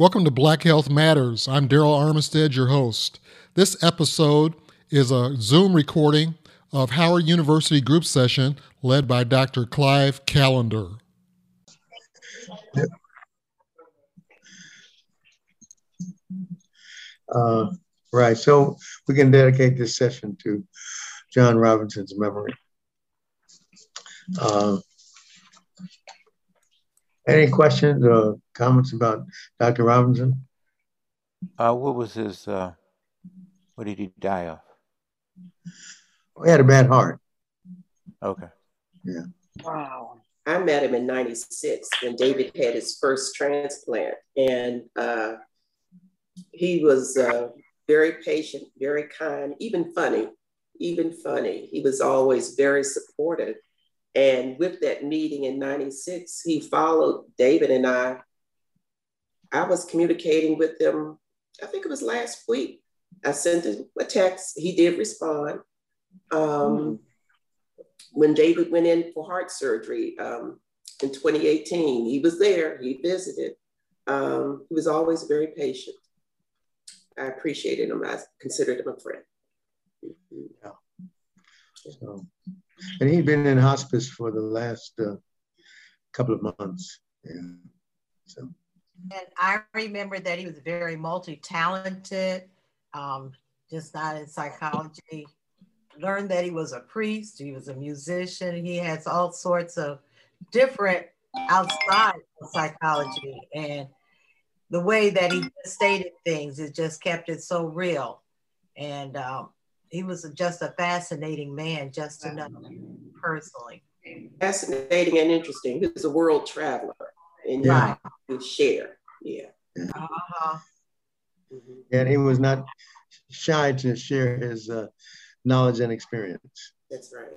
Welcome to Black Health Matters. I'm Darryl Armistead, your host. This episode is a Zoom recording of Howard University group session led by Dr. Clive Callender. Uh, right, so we can dedicate this session to John Robinson's memory. Uh, any questions or comments about Dr. Robinson? Uh, what was his, uh, what did he die of? He had a bad heart. Okay. Yeah. Wow. I met him in 96 when David had his first transplant. And uh, he was uh, very patient, very kind, even funny, even funny. He was always very supportive. And with that meeting in 96, he followed David and I. I was communicating with him, I think it was last week. I sent him a text. He did respond. Um, mm-hmm. When David went in for heart surgery um, in 2018, he was there, he visited. Um, he was always very patient. I appreciated him. I considered him a friend. Yeah. So and he'd been in hospice for the last uh, couple of months. Yeah. So. And I remember that he was very multi-talented, um, just not in psychology. Learned that he was a priest, he was a musician, he has all sorts of different outside of psychology. And the way that he stated things, it just kept it so real. And um, he was just a fascinating man just to know personally. Fascinating and interesting. He was a world traveler and yeah. could share. Yeah. Uh-huh. Mm-hmm. And he was not shy to share his uh, knowledge and experience. That's right.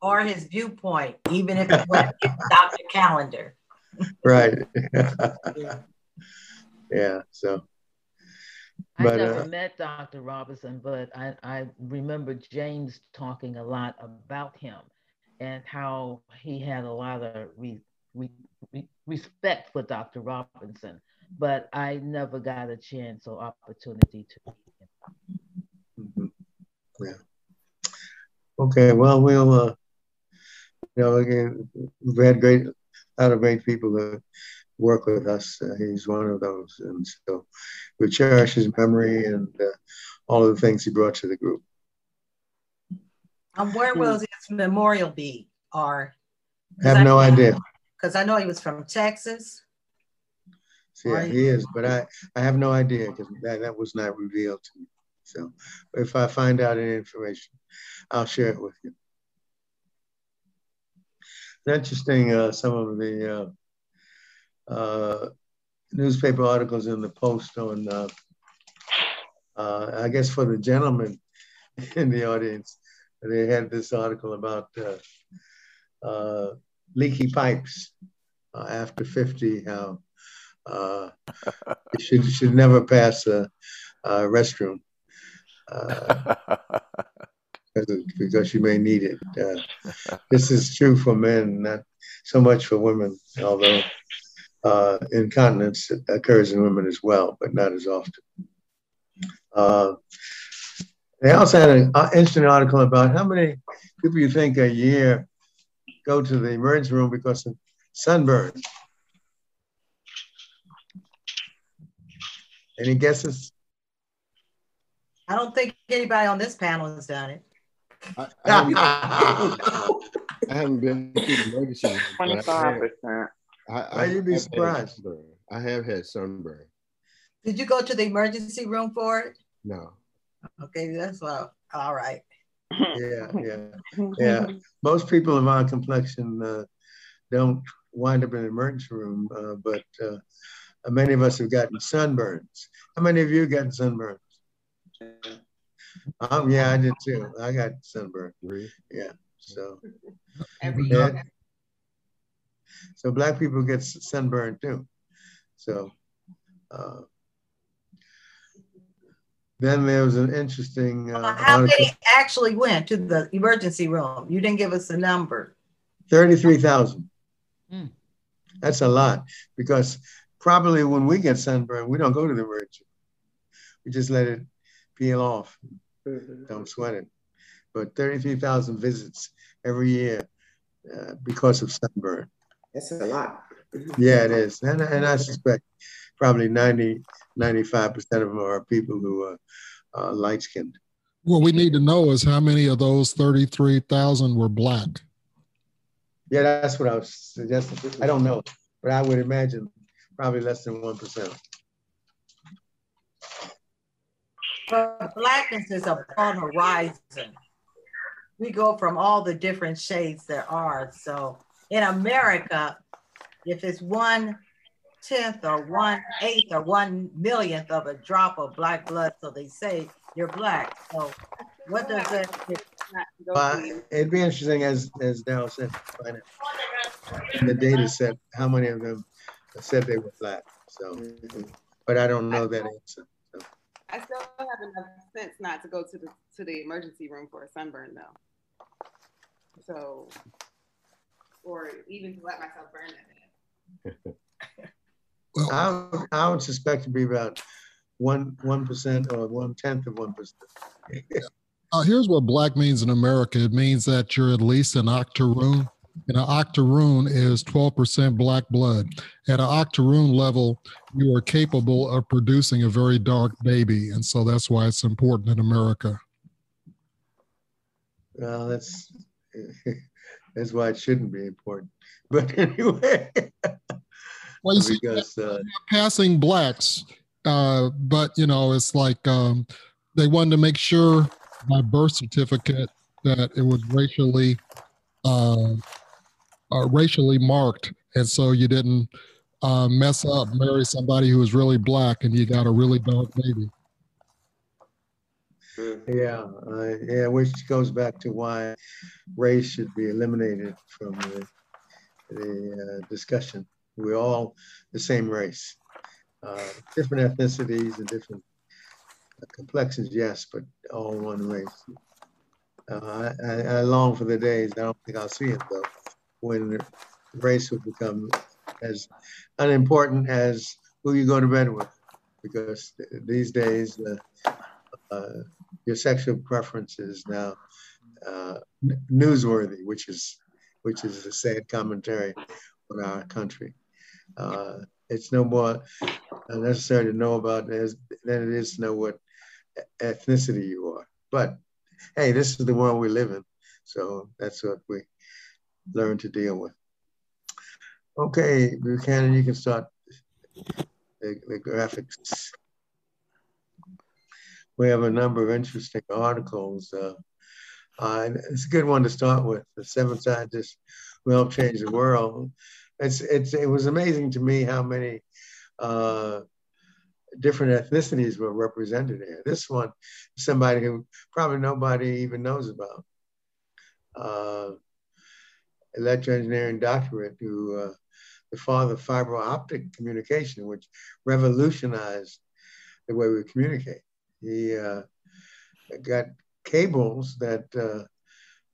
Or his viewpoint, even if it went Dr. Callender. right. yeah. yeah. So I never uh, met Dr. Robinson, but I, I remember James talking a lot about him and how he had a lot of re, re, re, respect for Dr. Robinson, but I never got a chance or opportunity to meet him. Mm-hmm. Yeah. Okay, well, we'll, uh, you know, again, we've had great, a lot of great people that work with us. Uh, he's one of those. And so we cherish his memory and uh, all of the things he brought to the group. Um, where will his memorial be? Or I have no idea. Because I know he was from Texas. Yeah, he is, but I, I have no idea because that, that was not revealed to me. So if I find out any information, I'll share it with you. It's interesting, uh, some of the uh, newspaper articles in the Post on, uh, uh, I guess for the gentlemen in the audience, they had this article about uh, uh, leaky pipes uh, after 50, how you should, should never pass a, a restroom. because you may need it. This is true for men, not so much for women, although uh, incontinence occurs in women as well, but not as often. Uh, they also had an uh, interesting article about how many people you think a year go to the emergency room because of sunburn. Any guesses? I don't think anybody on this panel has done it. I, I, haven't, I haven't, been to the emergency room. 25%. I, I you'd be surprised. I have had sunburn. Did you go to the emergency room for it? No. Okay, that's well. All right. yeah, yeah, yeah. Most people of our complexion uh, don't wind up in an emergency room, uh, but uh, many of us have gotten sunburns. How many of you gotten sunburns? Um, yeah, I did too. I got sunburned. Yeah, so every year. So black people get sunburned too. So uh, then there was an interesting. Uh, how many actually went to the emergency room? You didn't give us a number. Thirty-three thousand. Mm. That's a lot because probably when we get sunburned, we don't go to the emergency. We just let it peel off. Mm-hmm. Don't sweat it. But 33,000 visits every year uh, because of sunburn. That's a lot. Yeah, it is. And, and I suspect probably 90, 95% of them are people who are uh, light skinned. What we need to know is how many of those 33,000 were black. Yeah, that's what I was suggesting. I don't know, but I would imagine probably less than 1%. But blackness is upon horizon. We go from all the different shades there are. So in America, if it's one tenth or one eighth or one millionth of a drop of black blood, so they say you're black. So what does that? Uh, it'd be interesting, as as Darryl said, find in the data set how many of them said they were black. So, but I don't know that answer. So. I still have enough sense not to go to the to the emergency room for a sunburn though. So, or even to let myself burn that bad. well, I would, I would suspect to be about one one percent or one tenth of one percent. uh, here's what black means in America. It means that you're at least an octoroon. And an octoroon is 12% black blood. At an octoroon level, you are capable of producing a very dark baby. And so that's why it's important in America. Well, that's that's why it shouldn't be important. But anyway, well, you because see, uh, passing blacks uh, but you know, it's like um, they wanted to make sure by birth certificate that it was racially uh, uh, racially marked, and so you didn't uh, mess up, marry somebody who was really black, and you got a really dark baby. Yeah, uh, yeah, which goes back to why race should be eliminated from the, the uh, discussion. We're all the same race. Uh, different ethnicities and different complexions, yes, but all one race. Uh, I, I, long for the days, I don't think I'll see it though, when race will become as unimportant as who you go to bed with. Because these days, uh, uh, your sexual preference is now uh, newsworthy, which is which is a sad commentary on our country. Uh, it's no more necessary to know about as than it is to know what ethnicity you are. But hey, this is the world we live in, so that's what we learn to deal with. Okay, Buchanan, you can start the, the graphics. We have a number of interesting articles. Uh, uh, it's a good one to start with. The seven scientists who helped change the world it's it's it was amazing to me how many uh, different ethnicities were represented here. This one, somebody who probably nobody even knows about. Uh, electroengineering doctorate who uh, the father of fiber optic communication, which revolutionized the way we communicate. He uh, got cables that uh,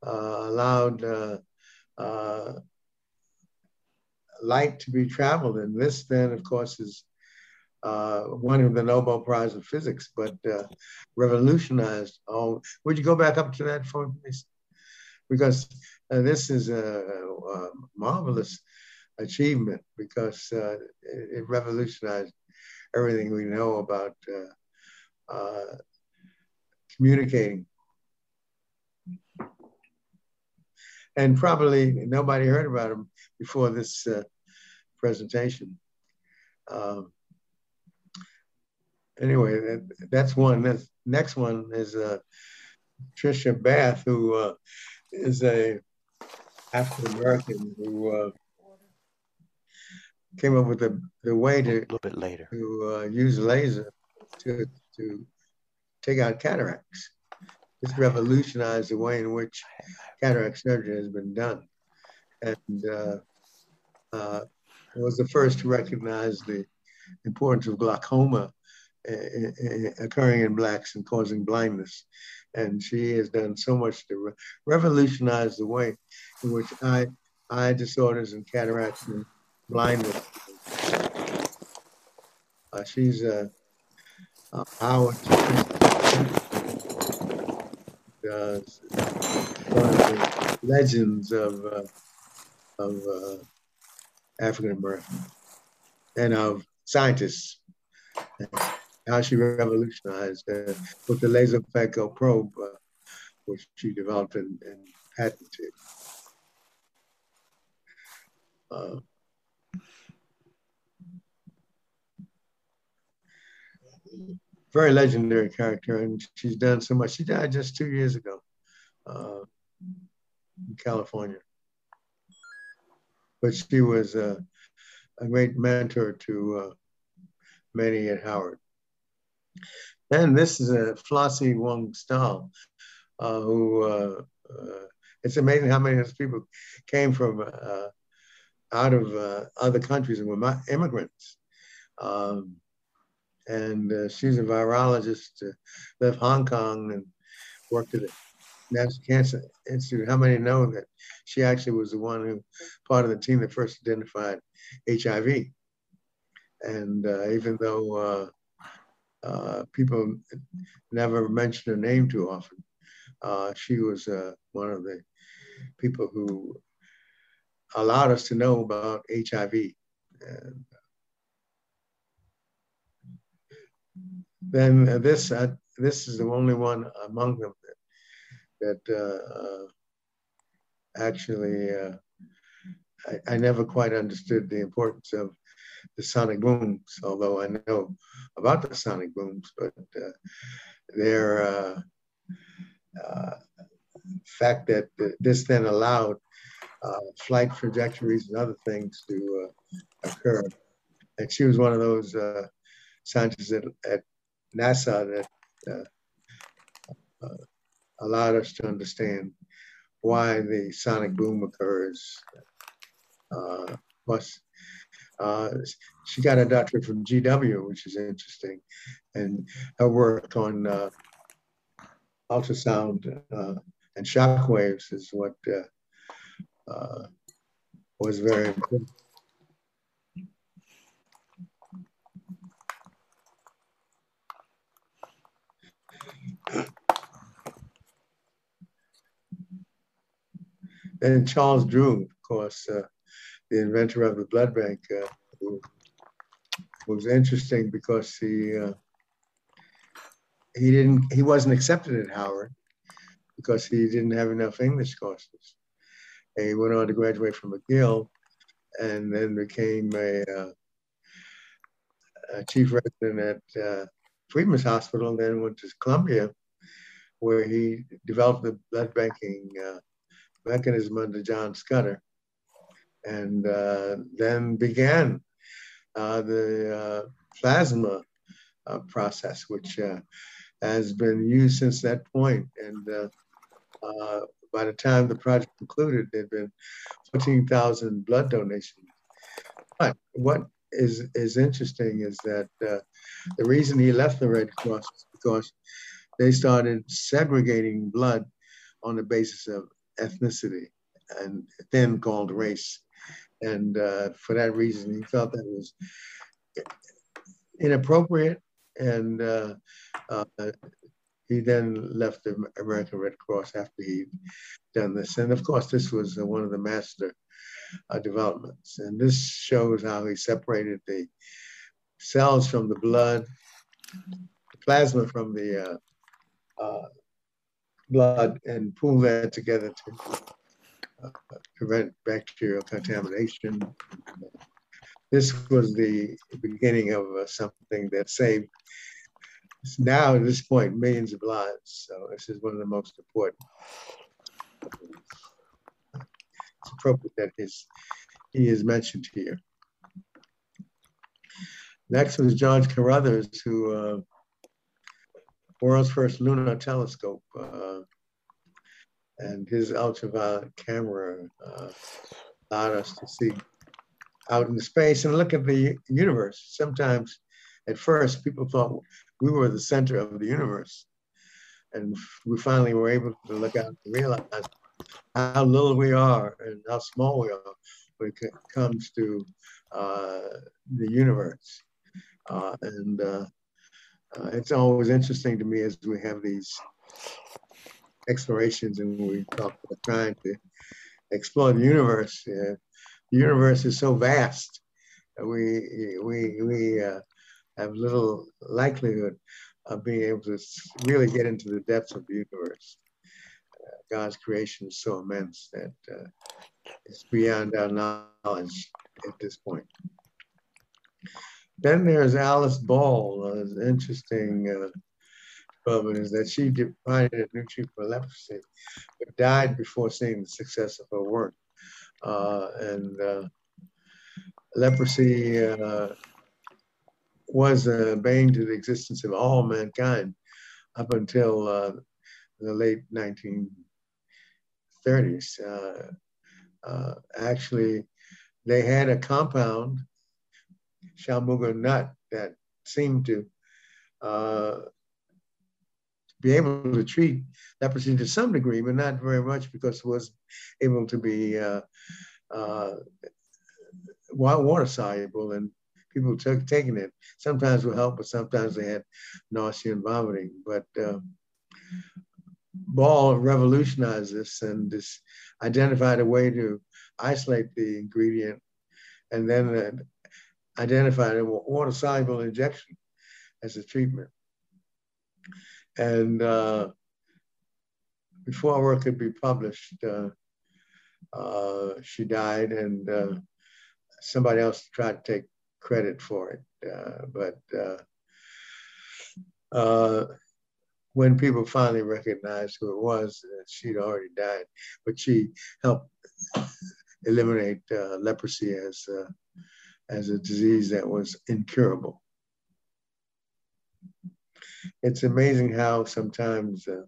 uh, allowed uh, uh, light to be traveled. And this then, of course, is one of the Nobel Prize of Physics, but revolutionized all. Would you go back up to that for me? Because this is a, a, marvelous achievement because uh, it, it, revolutionized everything we know about uh, uh, communicating. And probably nobody heard about him before this uh, presentation. Um, anyway, that, that's one. The next one is uh, Tricia Bath, who uh, is a African American who uh, came up with the, the way to a little bit later to uh, use laser to to take out cataracts. This revolutionized the way in which cataract surgery has been done, and uh, uh, was the first to recognize the importance of glaucoma uh, uh, occurring in blacks and causing blindness. And she has done so much to re revolutionize the way in which eye, eye disorders and cataracts and blindness Uh, she's uh, one of the legends of uh, of uh, African American and of scientists. How she revolutionized uh, with the laser phaco probe, uh, which she developed and, and patented. Very legendary character, and she's done so much. She died just two years ago uh, in California, but she was uh, a great mentor to uh, many at Howard. And this is a Flossie Wong-Staal, uh, who uh, uh, it's amazing how many of those people came from out of other countries and were immigrants. Um, and uh, she's a virologist, uh, left Hong Kong and worked at the National Cancer Institute. How many know that she actually was the one who, part of the team that first identified HIV? And uh, even though uh, uh, people never mention her name too often, uh, she was one of the people who allowed us to know about HIV. And, then this uh, this is the only one among them that, that uh, uh actually uh, I, I, never quite understood the importance of the sonic booms, although I know about the sonic booms, but uh, their fact that this then allowed flight trajectories and other things to occur. And she was one of those scientists at, at NASA that uh, uh, allowed us to understand why the sonic boom occurs. Uh, plus, uh, she got a doctorate from GW, which is interesting, and her work on uh, ultrasound uh, and shock waves is what was very important. And Charles Drew, of course, uh, the inventor of the blood bank, uh, who was interesting because he uh, he didn't he wasn't accepted at Howard because he didn't have enough English courses. And he went on to graduate from McGill and then became a, uh, a chief resident at uh, Freedmen's Hospital, and then went to Columbia, where he developed the blood banking uh, mechanism under John Scudder, and uh, then began uh, the uh, plasma uh, process, which uh, has been used since that point. And by the time the project concluded, there had been 14,000 blood donations. But what is, is interesting is that the reason he left the Red Cross was because they started segregating blood on the basis of ethnicity and then called race. And uh, for that reason, he felt that was inappropriate. And uh, uh, he then left the American Red Cross after he'd done this. And of course, this was one of the master uh, developments. And this shows how he separated the cells from the blood, the plasma from the uh, uh, blood and pool that together to uh, prevent bacterial contamination. This was the beginning of uh, something that saved now at this point millions of lives. So this is one of the most important. Appropriate that he is mentioned here. Next was George Carruthers, who uh, world's first lunar telescope. Uh, and his ultraviolet camera uh, allowed us to see out in space and look at the universe. Sometimes, at first, people thought we were the center of the universe. And we finally were able to look out and realize how little we are and how small we are when it comes to uh, the universe. Uh, and uh, uh, it's always interesting to me as we have these explorations and we talk about trying to explore the universe. Uh, the universe is so vast. We we we uh, have little likelihood of being able to really get into the depths of the universe. God's creation is so immense that uh, it's beyond our knowledge at this point. Then there's Alice Ball. Uh, an interesting uh, is that she defined a new treatment for leprosy, but died before seeing the success of her work. Uh, and uh, leprosy uh, was a bane to the existence of all mankind up until the late 19 30s. Uh, uh, actually, they had a compound, chaulmoogra nut, that seemed to uh, be able to treat leprosy to some degree, but not very much because it was able to be uh, uh, water soluble and people took taking it. Sometimes would help, but sometimes they had nausea and vomiting. But uh, Ball revolutionized this and identified a way to isolate the ingredient and then uh, identified a water soluble injection as a treatment. And uh, before our work could be published, uh, uh, she died, and uh, somebody else tried to take credit for it. Uh, but when people finally recognized who it was, she'd already died. But she helped eliminate leprosy as as a disease that was incurable it's amazing how sometimes uh,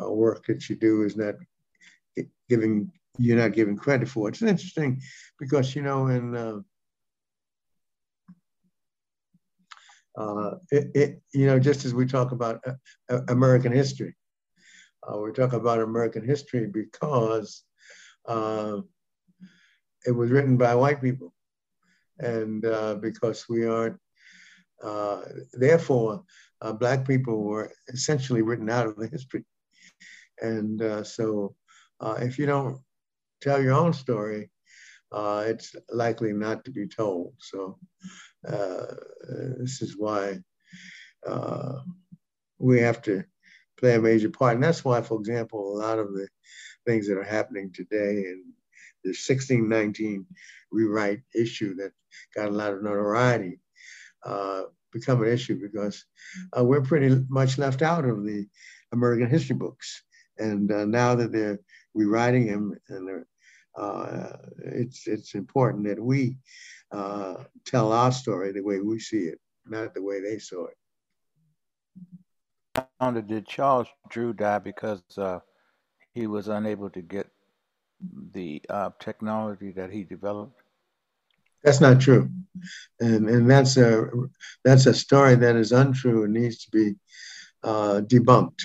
uh, work that you do is not giving you're not giving credit for. It's interesting because you know in uh, it, it, you know just as we talk about uh, uh, American history, uh, we talk about American history because it was written by white people, and because we aren't therefore, Black people were essentially written out of the history. And so if you don't tell your own story, it's likely not to be told. So this is why we have to play a major part. And that's why, for example, a lot of the things that are happening today and the 1619 rewrite issue that got a lot of notoriety uh, become an issue because uh, we're pretty much left out of the American history books. And uh, now that they're rewriting them, and uh, it's it's important that we uh, tell our story the way we see it, not the way they saw it. Did Charles Drew die because uh, he was unable to get the technology that he developed? That's not true, and and that's a that's a story that is untrue and needs to be uh, debunked,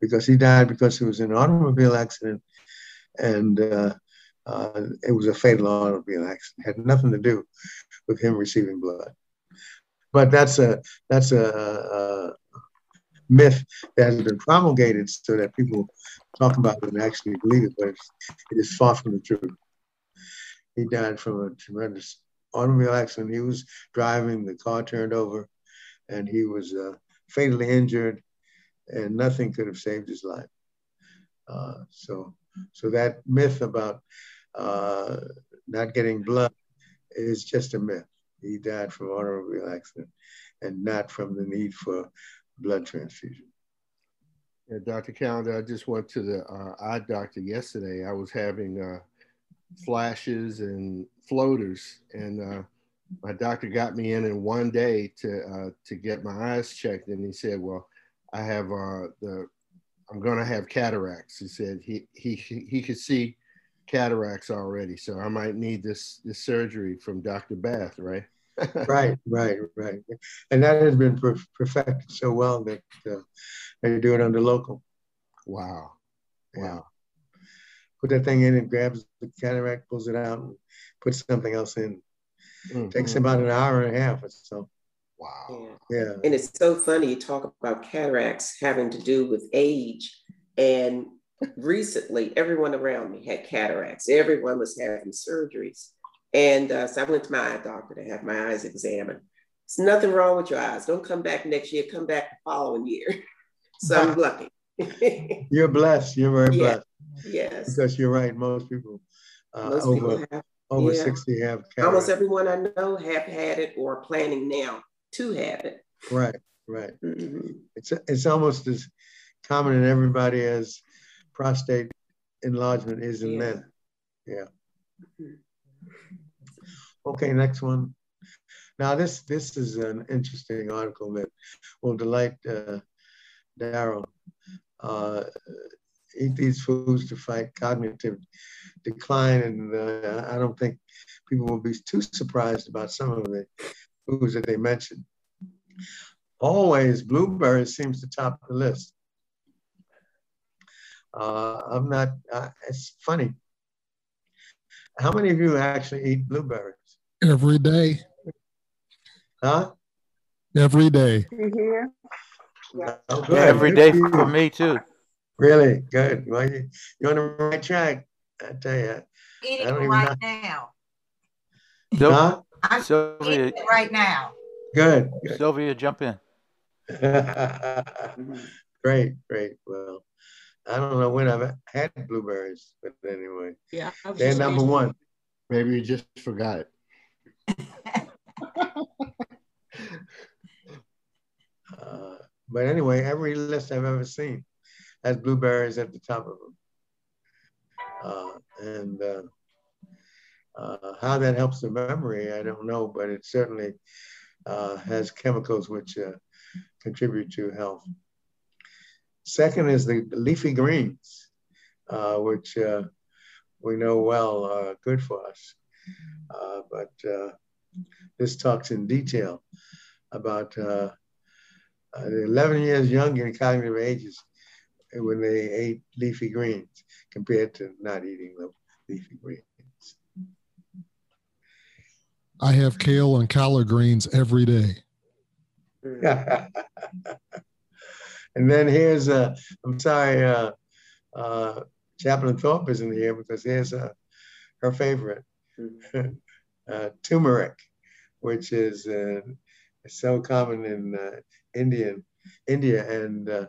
because he died because he was in an automobile accident, and uh, uh, it was a fatal automobile accident. It had nothing to do with him receiving blood. But that's a that's a, a myth that has been promulgated so that people talk about it and actually believe it, but it is far from the truth. He died from a tremendous automobile accident. He was driving, the car turned over, and he was uh, fatally injured, and nothing could have saved his life. Uh, so, so that myth about uh, not getting blood is just a myth. He died from automobile accident, and not from the need for blood transfusion. Yeah, Dr. Callender, I just went to the uh, eye doctor yesterday. I was having uh, flashes and floaters. And uh, my doctor got me in in one day to uh, to get my eyes checked, and he said, "Well, I have uh, the I'm going to have cataracts." He said he he he could see cataracts already, so I might need this this surgery from Dr. Bath, right? right, right, right. And that has been perfected so well that uh, they do it under local. Wow. Wow put that thing in and grabs the cataract, pulls it out, and puts something else in. Mm-hmm. Takes about an hour and a half or so. Wow. Yeah. yeah. And it's so funny you talk about cataracts having to do with age. And recently, everyone around me had cataracts. Everyone was having surgeries. And uh, so I went to my eye doctor to have my eyes examined. There's nothing wrong with your eyes. Don't come back next year, come back the following year. so I'm lucky. you're blessed. You're very yeah. blessed. Yes. Because you're right. Most people, uh, Most over, people have, over yeah. 60 have cataracts. almost everyone I know have had it or are planning now to have it. Right, right. Mhm. It's it's almost as common in everybody as prostate enlargement is in Yeah. men. Yeah. Mhm. Okay, next one. Now this this is an interesting article that will delight uh, Darryl. Uh, eat these foods to fight cognitive decline, and uh, I don't think people will be too surprised about some of the foods that they mentioned. Always, blueberries seems to top the list. Uh, I'm not. Uh, it's funny. How many of you actually eat blueberries? Every day. Huh? Every day. Here. Oh, Yeah, every Good for you. for me too. Really good. Well, you, you're on the right track. I tell you. Eating I don't even right now. Sil- Huh? I'm eating Sylvia, it right now. Good. good. Sylvia, jump in. Great, great. Well, I don't know when I've had blueberries, but anyway, Yeah. They're number asking. one. Maybe you just forgot it. Uh, but anyway, every list I've ever seen has blueberries at the top of them. Uh, and uh, uh, how that helps the memory, I don't know, but it certainly uh, has chemicals which uh, contribute to health. Second is the leafy greens, uh, which uh, we know well are good for us. Uh, but uh, this talks in detail about uh, uh, the 11 years younger in cognitive ages when they ate leafy greens compared to not eating the leafy greens. I have kale and collard greens every day. and then here's, uh, I'm sorry, uh, uh, Chaplain Thorpe isn't here because here's uh, her favorite, uh, turmeric, which is uh, so common in uh, Indian, India, and uh,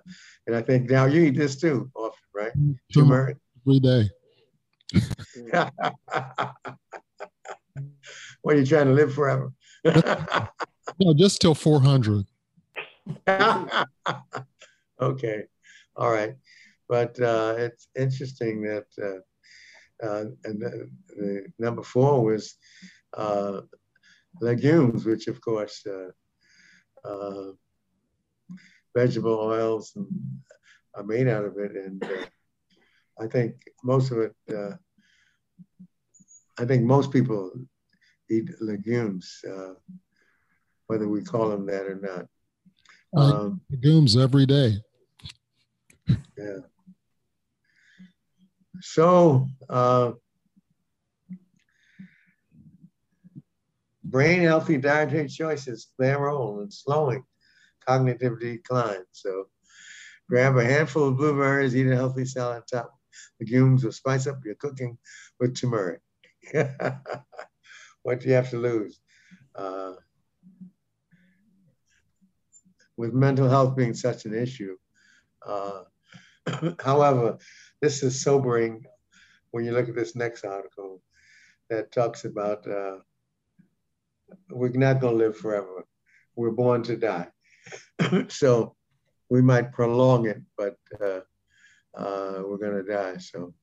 and I think now you eat this too often, right? Turmeric. Every day. what are you trying to live forever? No, just till 400. Okay, all right, but uh, it's interesting that uh, uh, and the, the number four was uh, legumes, which of course uh, uh, vegetable oils and are made out of it, and uh, I think most of it. Uh, I think most people eat legumes, uh, whether we call them that or not. Um, legumes every day. Yeah. So, uh, brain healthy dietary choices play a role in slowing cognitive decline. So, grab a handful of blueberries, eat a healthy salad, top legumes, or spice up your cooking with turmeric. what do you have to lose? Uh, with mental health being such an issue, uh, however, this is sobering when you look at this next article that talks about uh, we're not going to live forever. We're born to die. so we might prolong it, but uh, uh, we're going to die. So,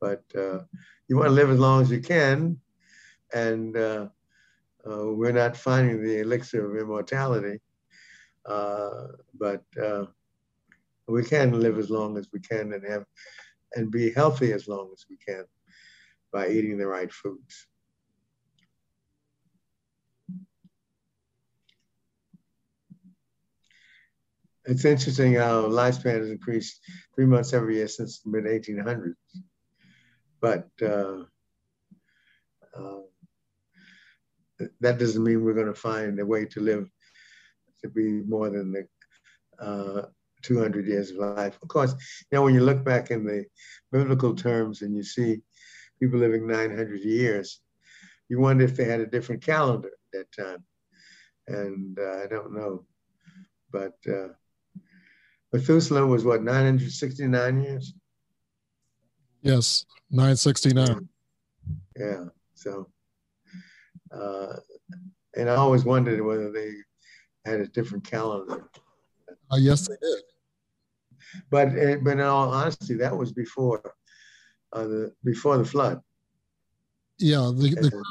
but uh, you want to live as long as you can, and uh, uh, we're not finding the elixir of immortality, but we can live as long as we can and have and be healthy as long as we can by eating the right foods. It's interesting how lifespan has increased three months every year since the mid 1800s. But uh, uh, that doesn't mean we're going to find a way to live to be more than the uh, 200 years of life. Of course, you know, when you look back in the biblical terms and you see people living 900 years, you wonder if they had a different calendar at that time. And uh, I don't know. But uh, Methuselah was what, 969 years? Yes, 969. Yeah, so, uh, and I always wondered whether they had a different calendar. Uh, yes, they did. But eh, but in all honesty, that was before uh, the before the flood. Yeah, the, the, current,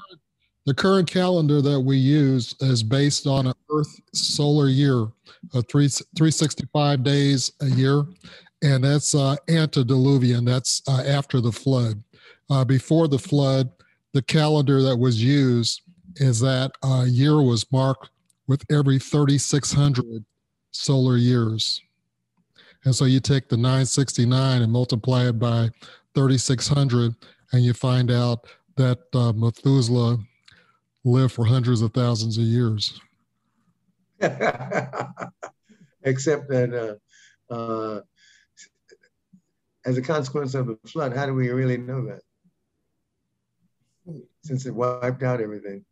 the current calendar that we use is based on an Earth solar year, of three 365 days a year, and that's uh, antediluvian. That's uh, after the flood. Uh, before the flood, the calendar that was used is that a uh, year was marked with every 3,600 solar years. And so you take the 969 and multiply it by 3,600, and you find out that uh, Methuselah lived for hundreds of thousands of years. Except that uh, uh, as a consequence of the flood, how do we really know that? Since it wiped out everything,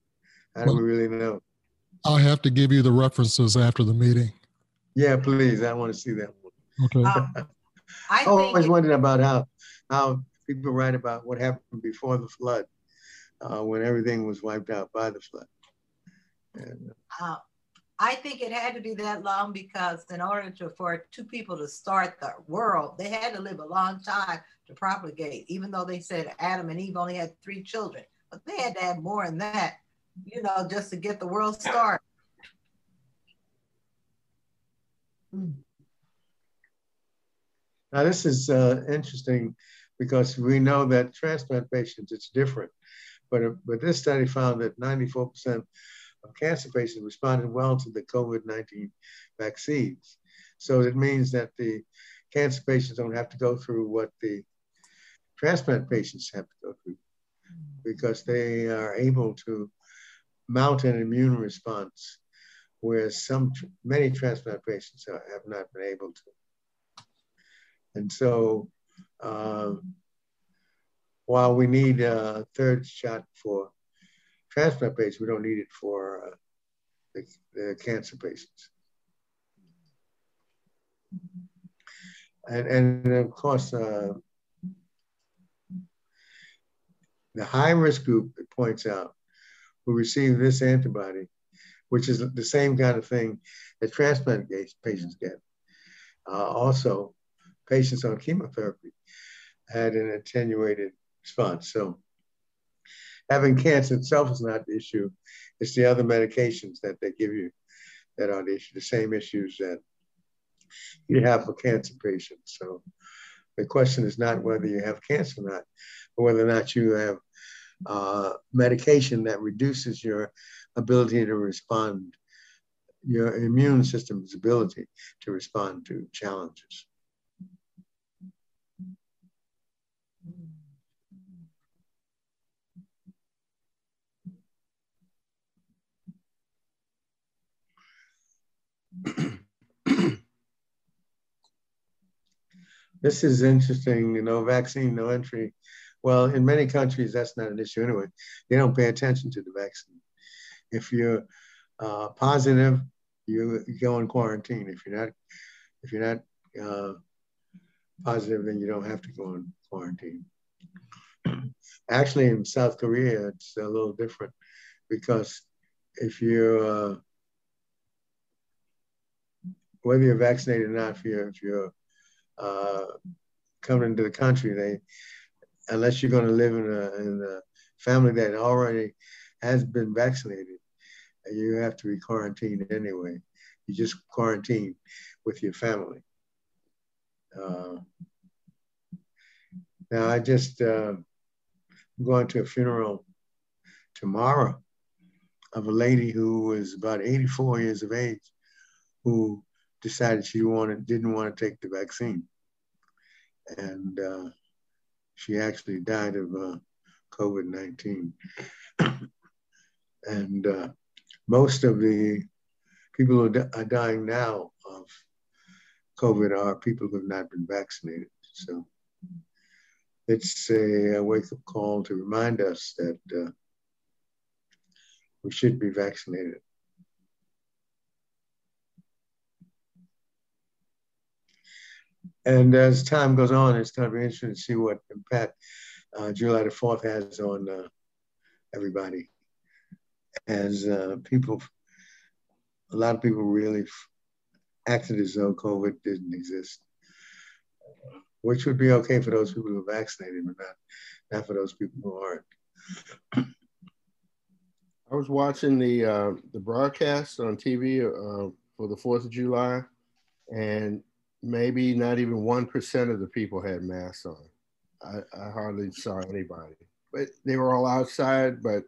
how do well, we really know? I'll have to give you the references after the meeting. Yeah, please. I want to see that one. Okay. Um, I, I always wondered about how how people write about what happened before the flood, uh, when everything was wiped out by the flood. And, uh, I think it had to be that long because in order to, for two people to start the world, they had to live a long time to propagate. Even though they said Adam and Eve only had three children, but they had to have more than that, you know, just to get the world started. Now, this is uh, interesting because we know that transplant patients, it's different. But, uh, but this study found that 94% of cancer patients responded well to the COVID-19 vaccines. So it means that the cancer patients don't have to go through what the transplant patients have to go through because they are able to mount an immune response, whereas some many transplant patients have not been able to. And so um, while we need a third shot for transplant patients, we don't need it for uh, the, the, cancer patients. And, and of course, uh, the high risk group, it points out, who receive this antibody, which is the same kind of thing that transplant patients get, uh, also patients on chemotherapy had an attenuated response. So having cancer itself is not the issue. It's the other medications that they give you that are the issue, the same issues that you have for cancer patients. So the question is not whether you have cancer or not, but whether or not you have uh, medication that reduces your ability to respond, your immune system's ability to respond to challenges. this is interesting, you know, vaccine, no entry. Well, in many countries, that's not an issue anyway. They don't pay attention to the vaccine. If you're uh, positive, you, you, go in quarantine. If you're not, if you're not uh, positive, then you don't have to go in quarantine. Actually, in South Korea, it's a little different because if you're uh, whether you're vaccinated or not, if you're if you're uh, coming into the country, they unless you're going to live in a, in a family that already has been vaccinated, you have to be quarantined anyway. You just quarantine with your family. Uh, now I just uh, I'm going to a funeral tomorrow of a lady who was about 84 years of age who decided she wanted didn't want to take the vaccine, and uh, she actually died of uh, COVID nineteen. And uh, most of the people who are dying now of COVID are people who have not been vaccinated. So it's a, wake up call to remind us that uh, we should be vaccinated. And as time goes on, it's going to be interesting to see what impact uh, July the 4th has on uh, everybody. As uh, people, a lot of people really acted as though COVID didn't exist, which would be okay for those people who are vaccinated, but not, not for those people who aren't. I was watching the uh, the broadcast on TV uh, for the Fourth of July, and maybe not even one percent of the people had masks on. I, I, hardly saw anybody, but they were all outside. But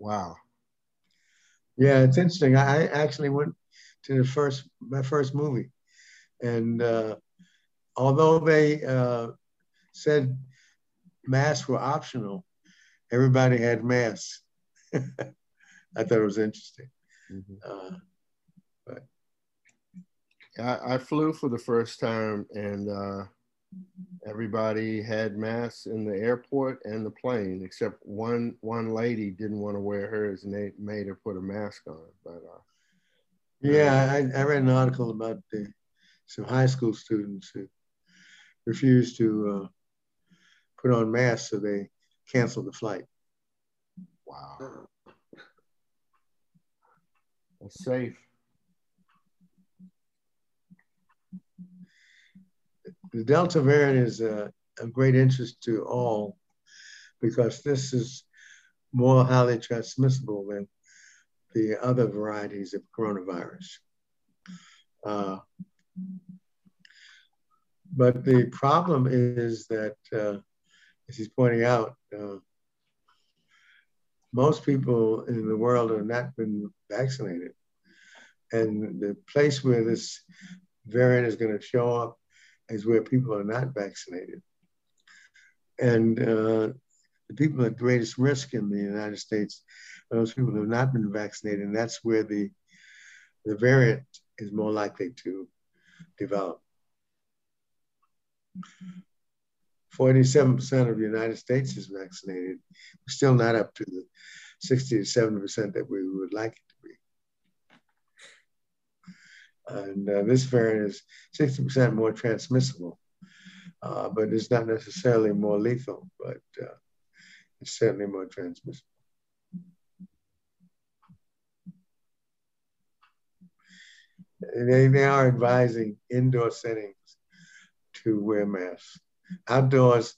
wow, yeah, it's interesting. I actually went to the first my first movie, and uh, although they uh, said masks were optional, everybody had masks. I thought it was interesting. Mm-hmm. Uh, but I, I, flew for the first time, and uh, everybody had masks in the airport and the plane, except one one lady didn't want to wear hers, and they made her put a mask on. But uh, yeah, I, I, read an article about the, some high school students who refused to uh, put on masks, so they canceled the flight. Wow. That's safe. The Delta variant is a, a great interest to all because this is more highly transmissible than the other varieties of coronavirus. Uh, but the problem is that, uh, as he's pointing out, uh, most people in the world have not been vaccinated. And the place where this variant is going to show up is where people are not vaccinated. And uh, the people at greatest risk in the United States are those people who have not been vaccinated, and that's where the, the variant is more likely to develop. 47% of the United States is vaccinated. We're still not up to the 60 to 70% that we would like it to be. And uh, this variant is 60% more transmissible, uh, but it's not necessarily more lethal, but uh, it's certainly more transmissible. They, they are advising indoor settings to wear masks. Outdoors,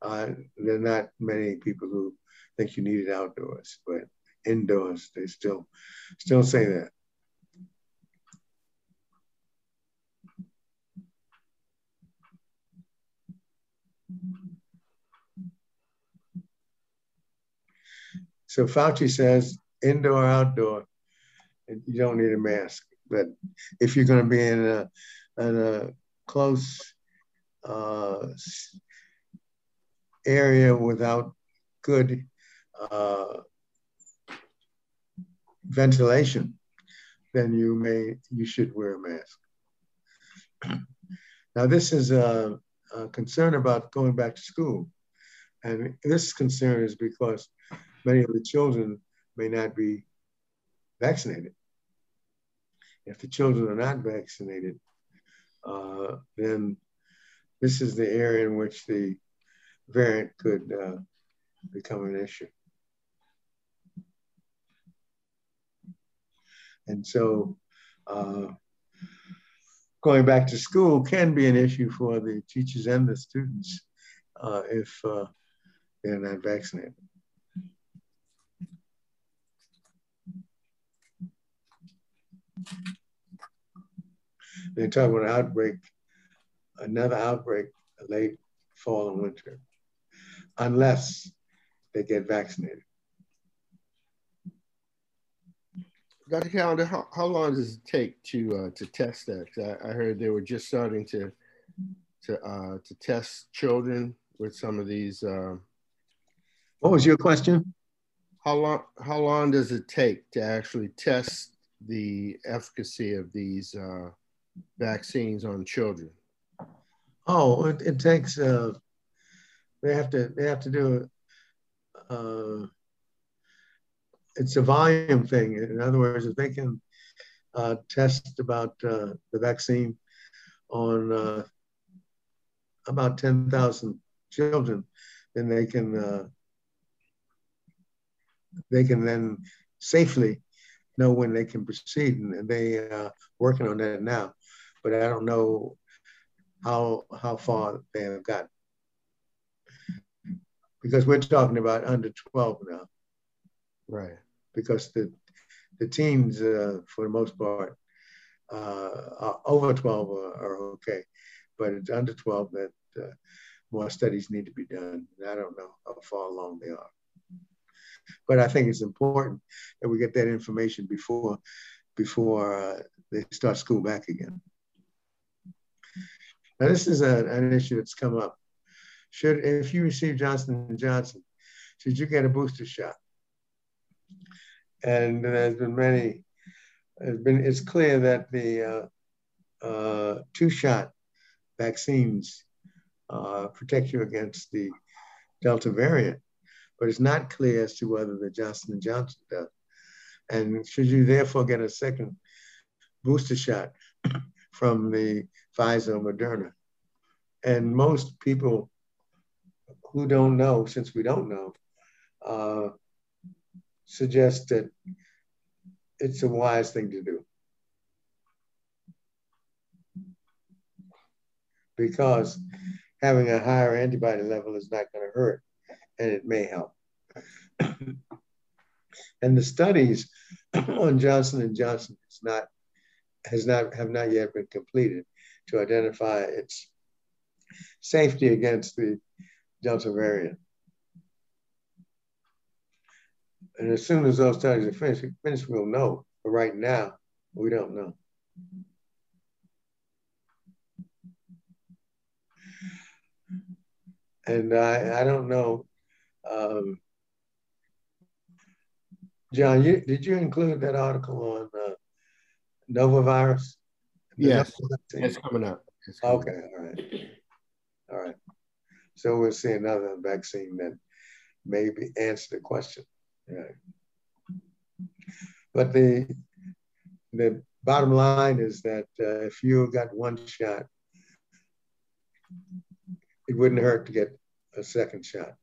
uh, there are not many people who think you need it outdoors, but indoors, they still still say that. So Fauci says indoor, outdoor, you don't need a mask. But if you're going to be in a, in a close uh, area without good uh, ventilation, then you may you should wear a mask. now this is a, a, concern about going back to school, and this concern is because many of the children may not be vaccinated. If the children are not vaccinated, uh, then this is the area in which the variant could uh, become an issue. And so uh, going back to school can be an issue for the teachers and the students uh, if uh, they're not vaccinated. They talk about an outbreak another outbreak late fall and winter, unless they get vaccinated. Dr. Callender, how, how long does it take to uh, to test that? I, I, heard they were just starting to to uh, to test children with some of these. Uh, what was your question? how long how long does it take to actually test the efficacy of these uh, vaccines on children? Oh, it, it takes. Uh, they have to. They have to do. Uh, it's a volume thing. In other words, if they can uh, test about uh, the vaccine on uh, about ten thousand children, then they can uh, they can then safely know when they can proceed, and they are uh, working on that now. But I don't know how how far they have gotten because we're talking about under 12 now. Right. Because the the teens, uh, for the most part, uh, over 12 are, are, okay, but it's under 12 that uh, more studies need to be done. And I don't know how far along they are. But I think it's important that we get that information before before uh, they start school back again. Now, this is a, an issue that's come up. Should, if you receive Johnson & Johnson, should you get a booster shot? And there's been many, it's been, it's clear that the uh, uh, two-shot vaccines uh, protect you against the Delta variant, but it's not clear as to whether the Johnson & Johnson does. And should you therefore get a second booster shot from the Pfizer Moderna. And most people who don't know, since we don't know, uh, suggest that it's a wise thing to do. Because having a higher antibody level is not going to hurt, and it may help. and the studies on Johnson and Johnson is not has not have not yet been completed to identify its safety against the Delta variant. And as soon as those studies are finished, finished, we'll know. But right now, we don't know. And I, I don't know. Um, John, you, did you include that article on uh, Novavax? Yes, it's coming up. It's coming okay, all right. All right. So we'll see another vaccine that maybe answer the question. Yeah. But the the bottom line is that uh, if you got one shot, it wouldn't hurt to get a second shot.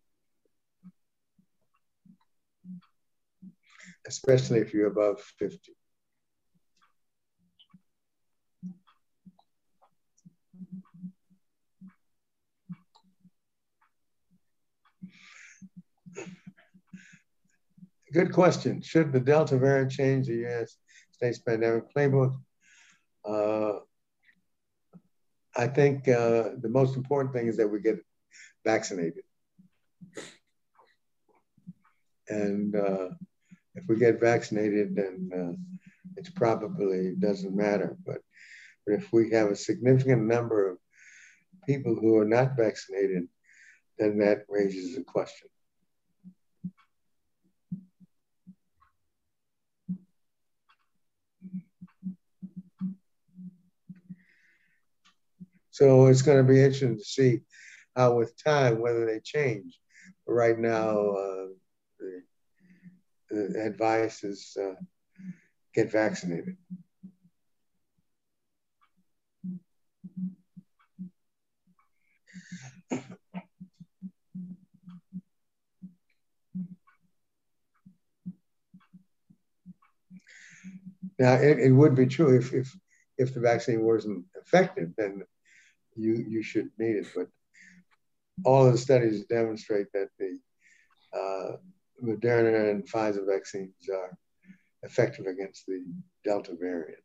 Especially if you're above 50. Good question. Should the Delta variant change the U.S. States pandemic playbook? Uh, I think uh, the most important thing is that we get vaccinated. And uh, if we get vaccinated, then uh, it's probably doesn't matter. But, but if we have a significant number of people who are not vaccinated, then that raises a question. So it's going to be interesting to see how, with time, whether they change. But right now, uh, the, the, advice is uh, get vaccinated. Now, it, it would be true if, if if the vaccine wasn't effective, then you you should need it. But all of the studies demonstrate that the uh, Moderna and Pfizer vaccines are effective against the Delta variant.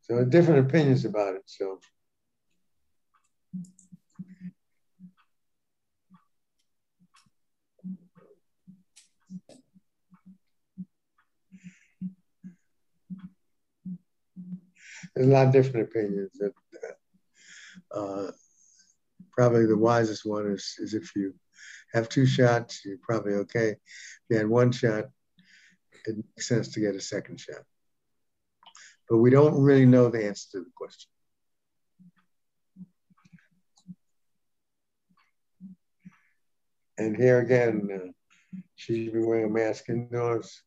So different opinions about it. So there's a lot of different opinions. That, uh, uh, probably the wisest one is, is if you have two shots, you're probably okay. If you had one shot, it makes sense to get a second shot. But we don't really know the answer to the question. And here again, uh, she should be wearing a mask indoors.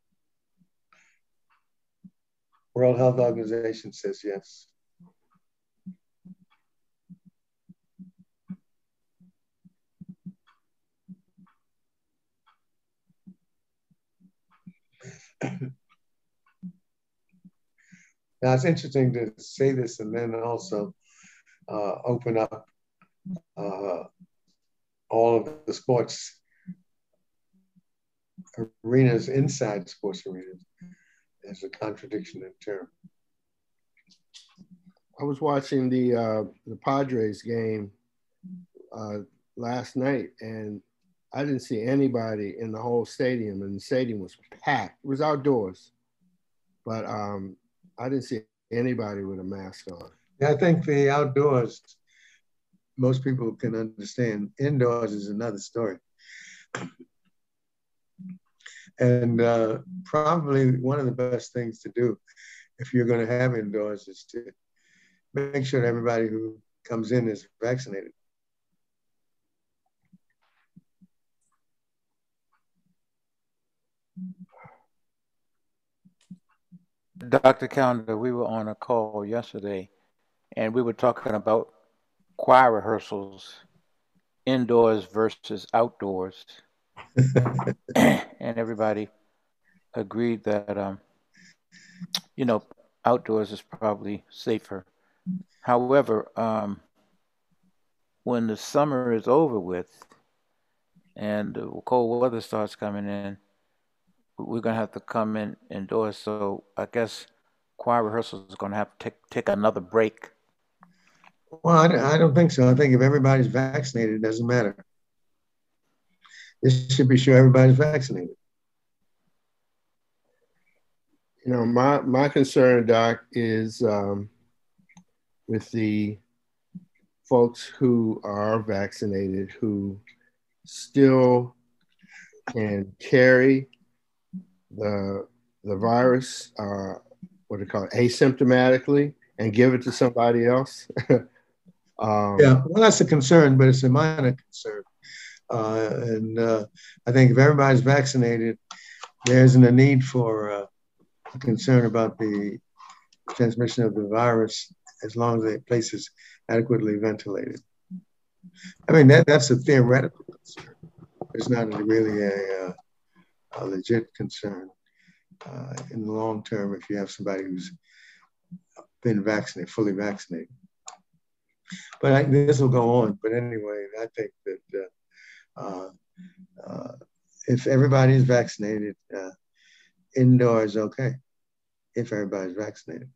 World Health Organization says yes. now it's interesting to say this and then also uh, open up uh, all of the sports arenas inside sports arenas as a contradiction in term. I was watching the uh, the Padres game uh, last night, and I didn't see anybody in the whole stadium, and the stadium was packed. It was outdoors, but um, I didn't see anybody with a mask on. Yeah, I think the outdoors, most people can understand. Indoors is another story. And uh, probably one of the best things to do if you're going to have indoors is to make sure everybody who comes in is vaccinated. Dr. Callender, we were on a call yesterday and we were talking about choir rehearsals indoors versus outdoors. and everybody agreed that, um, you know, outdoors is probably safer. However, um, when the summer is over with and the cold weather starts coming in, we're gonna have to come in indoors. So I guess choir rehearsals is gonna have to take take another break. Well, I, I don't think so. I think if everybody's vaccinated, it doesn't matter. This should be sure everybody's vaccinated. You know, my my concern, Doc, is um, with the folks who are vaccinated who still can carry the the virus, uh, what do you call it, asymptomatically, and give it to somebody else. um, yeah, well, that's a concern, but it's a minor concern. Uh, and uh, I think if everybody's vaccinated, there isn't a need for uh, concern about the transmission of the virus as long as the place is adequately ventilated. I mean, that, that's a theoretical concern. It's not really a, uh, a legit concern uh, in the long term if you have somebody who's been vaccinated, fully vaccinated. But I, this will go on. But anyway, I think that uh, if everybody is vaccinated, uh, indoors okay. If everybody's vaccinated.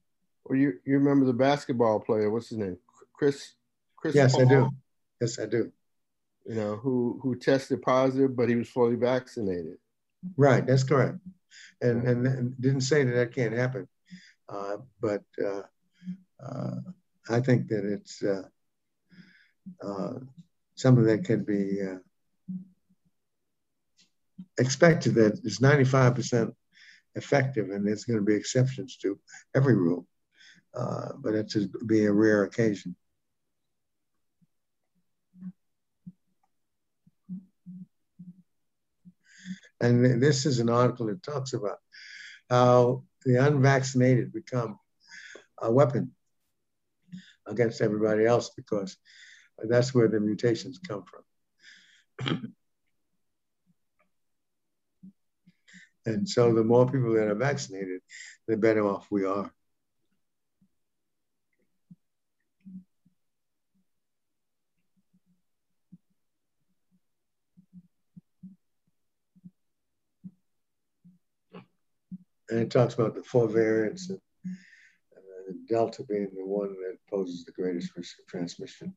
Well, you you remember the basketball player? What's his name? Chris. Chris. Yes, Paul? I do. Yes, I do. You know who who tested positive, but he was fully vaccinated. Right, that's correct. And, and, and didn't say that that can't happen. Uh, but uh, uh, I think that it's uh, uh, something that can be uh, expected that it's 95% effective and there's going to be exceptions to every rule. Uh, but it's to be a rare occasion. And this is an article that talks about how the unvaccinated become a weapon against everybody else because that's where the mutations come from. and so the more people that are vaccinated, the better off we are. And it talks about the four variants and, and Delta being the one that poses the greatest risk of transmission.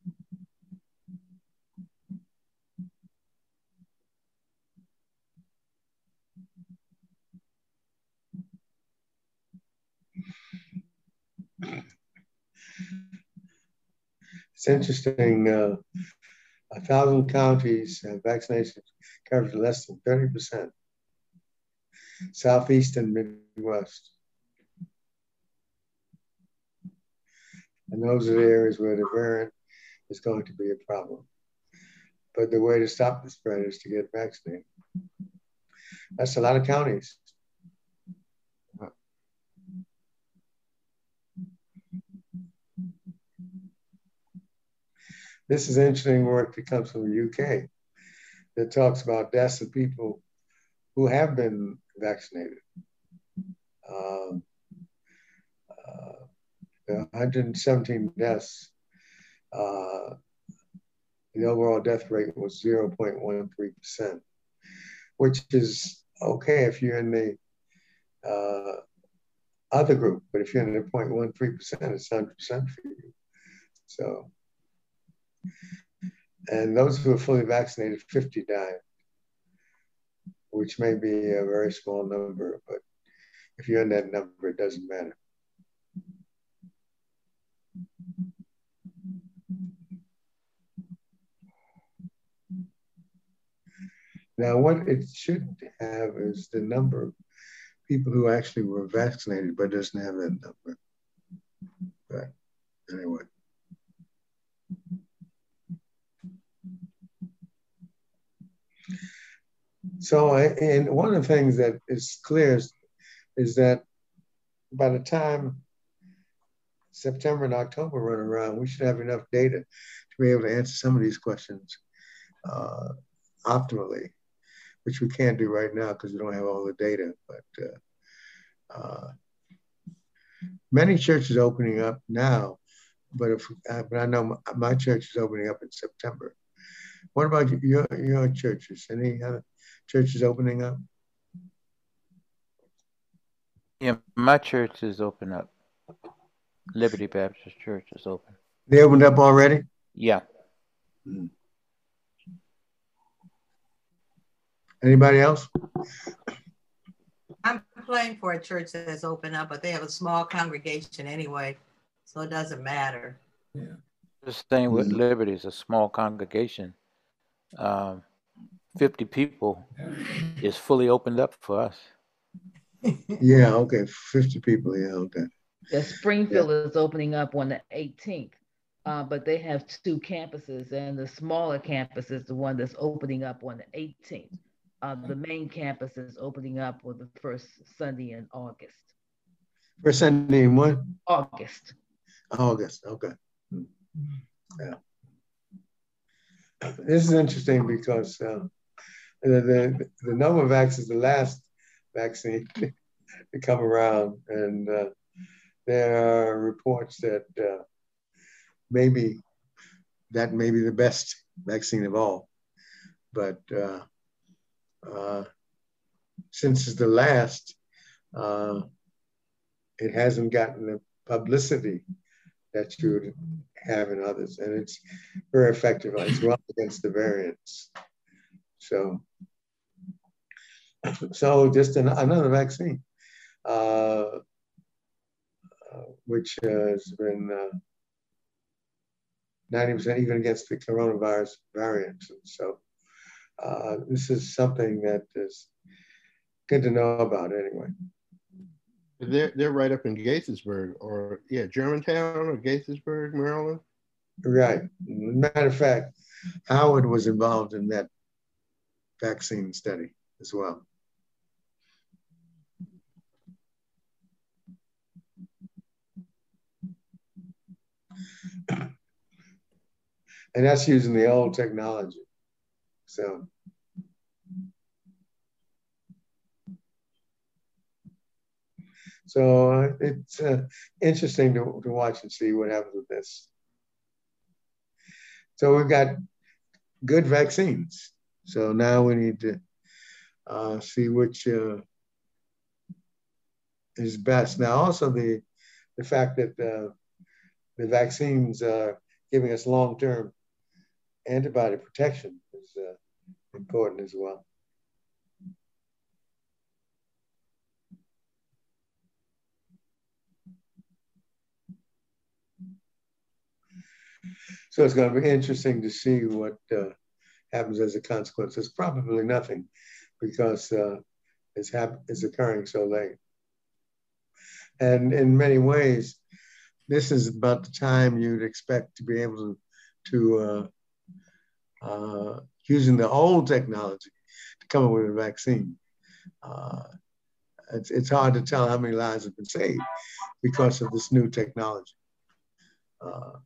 It's interesting. Uh, a thousand counties have vaccination coverage less than 30%. Southeast and Midwest. And those are the areas where the variant is going to be a problem. But the way to stop the spread is to get vaccinated. That's a lot of counties. This is interesting work that comes from the UK that talks about deaths of people who have been vaccinated. Um, uh, 117 deaths. Uh, the overall death rate was 0.13%, which is okay if you're in the uh, other group, but if you're in the 0.13%, it's 100% for you. So and those who are fully vaccinated, 50 died, which may be a very small number, but if you're in that number, it doesn't matter. Now, what it should have is the number of people who actually were vaccinated, but doesn't have that number. But anyway. So, and one of the things that is clear is, is that by the time September and October run around, we should have enough data to be able to answer some of these questions uh, optimally, which we can't do right now because we don't have all the data. But uh, uh, many churches opening up now, but if uh, but I know my, my church is opening up in September. What about your your churches? Any other churches opening up? Yeah, my church is open up. Liberty Baptist Church is open. They opened up already? Yeah. Hmm. Anybody else? I'm playing for a church that's open up, but they have a small congregation anyway, so it doesn't matter. Yeah. The same with. Liberty, is a small congregation. Um, 50 people is fully opened up for us. yeah, okay. 50 people, yeah, okay. The Springfield yeah. is opening up on the 18th, uh, but they have two campuses, and the smaller campus is the one that's opening up on the 18th. Uh, the main campus is opening up on the first Sunday in August. First Sunday in what? August. August, okay. Yeah. This is interesting because uh, the, the, the Novavax is the last vaccine to come around. And uh, there are reports that uh, maybe that may be the best vaccine of all. But uh, uh since it's the last, uh, it hasn't gotten the publicity that you would have in others. And it's very effective as well against the variants. So so just an, another vaccine, uh, which has been 90% uh, even against the coronavirus variants. And so uh, this is something that is good to know about anyway. They're, they're right up in Gaithersburg or yeah, Germantown or Gaithersburg, Maryland. Right. Matter of fact, Howard was involved in that vaccine study as well. And that's using the old technology. So. So uh, it's uh, interesting to, to watch and see what happens with this. So we've got good vaccines. So now we need to uh, see which uh, is best. Now, also the the fact that uh, the vaccines are giving us long term antibody protection is uh, important as well. So it's going to be interesting to see what uh, happens as a consequence. It's probably nothing because uh, it's, hap- it's occurring so late. And in many ways, this is about the time you'd expect to be able to, to uh, uh, using the old technology to come up with a vaccine. Uh, it's, it's hard to tell how many lives have been saved because of this new technology. Uh,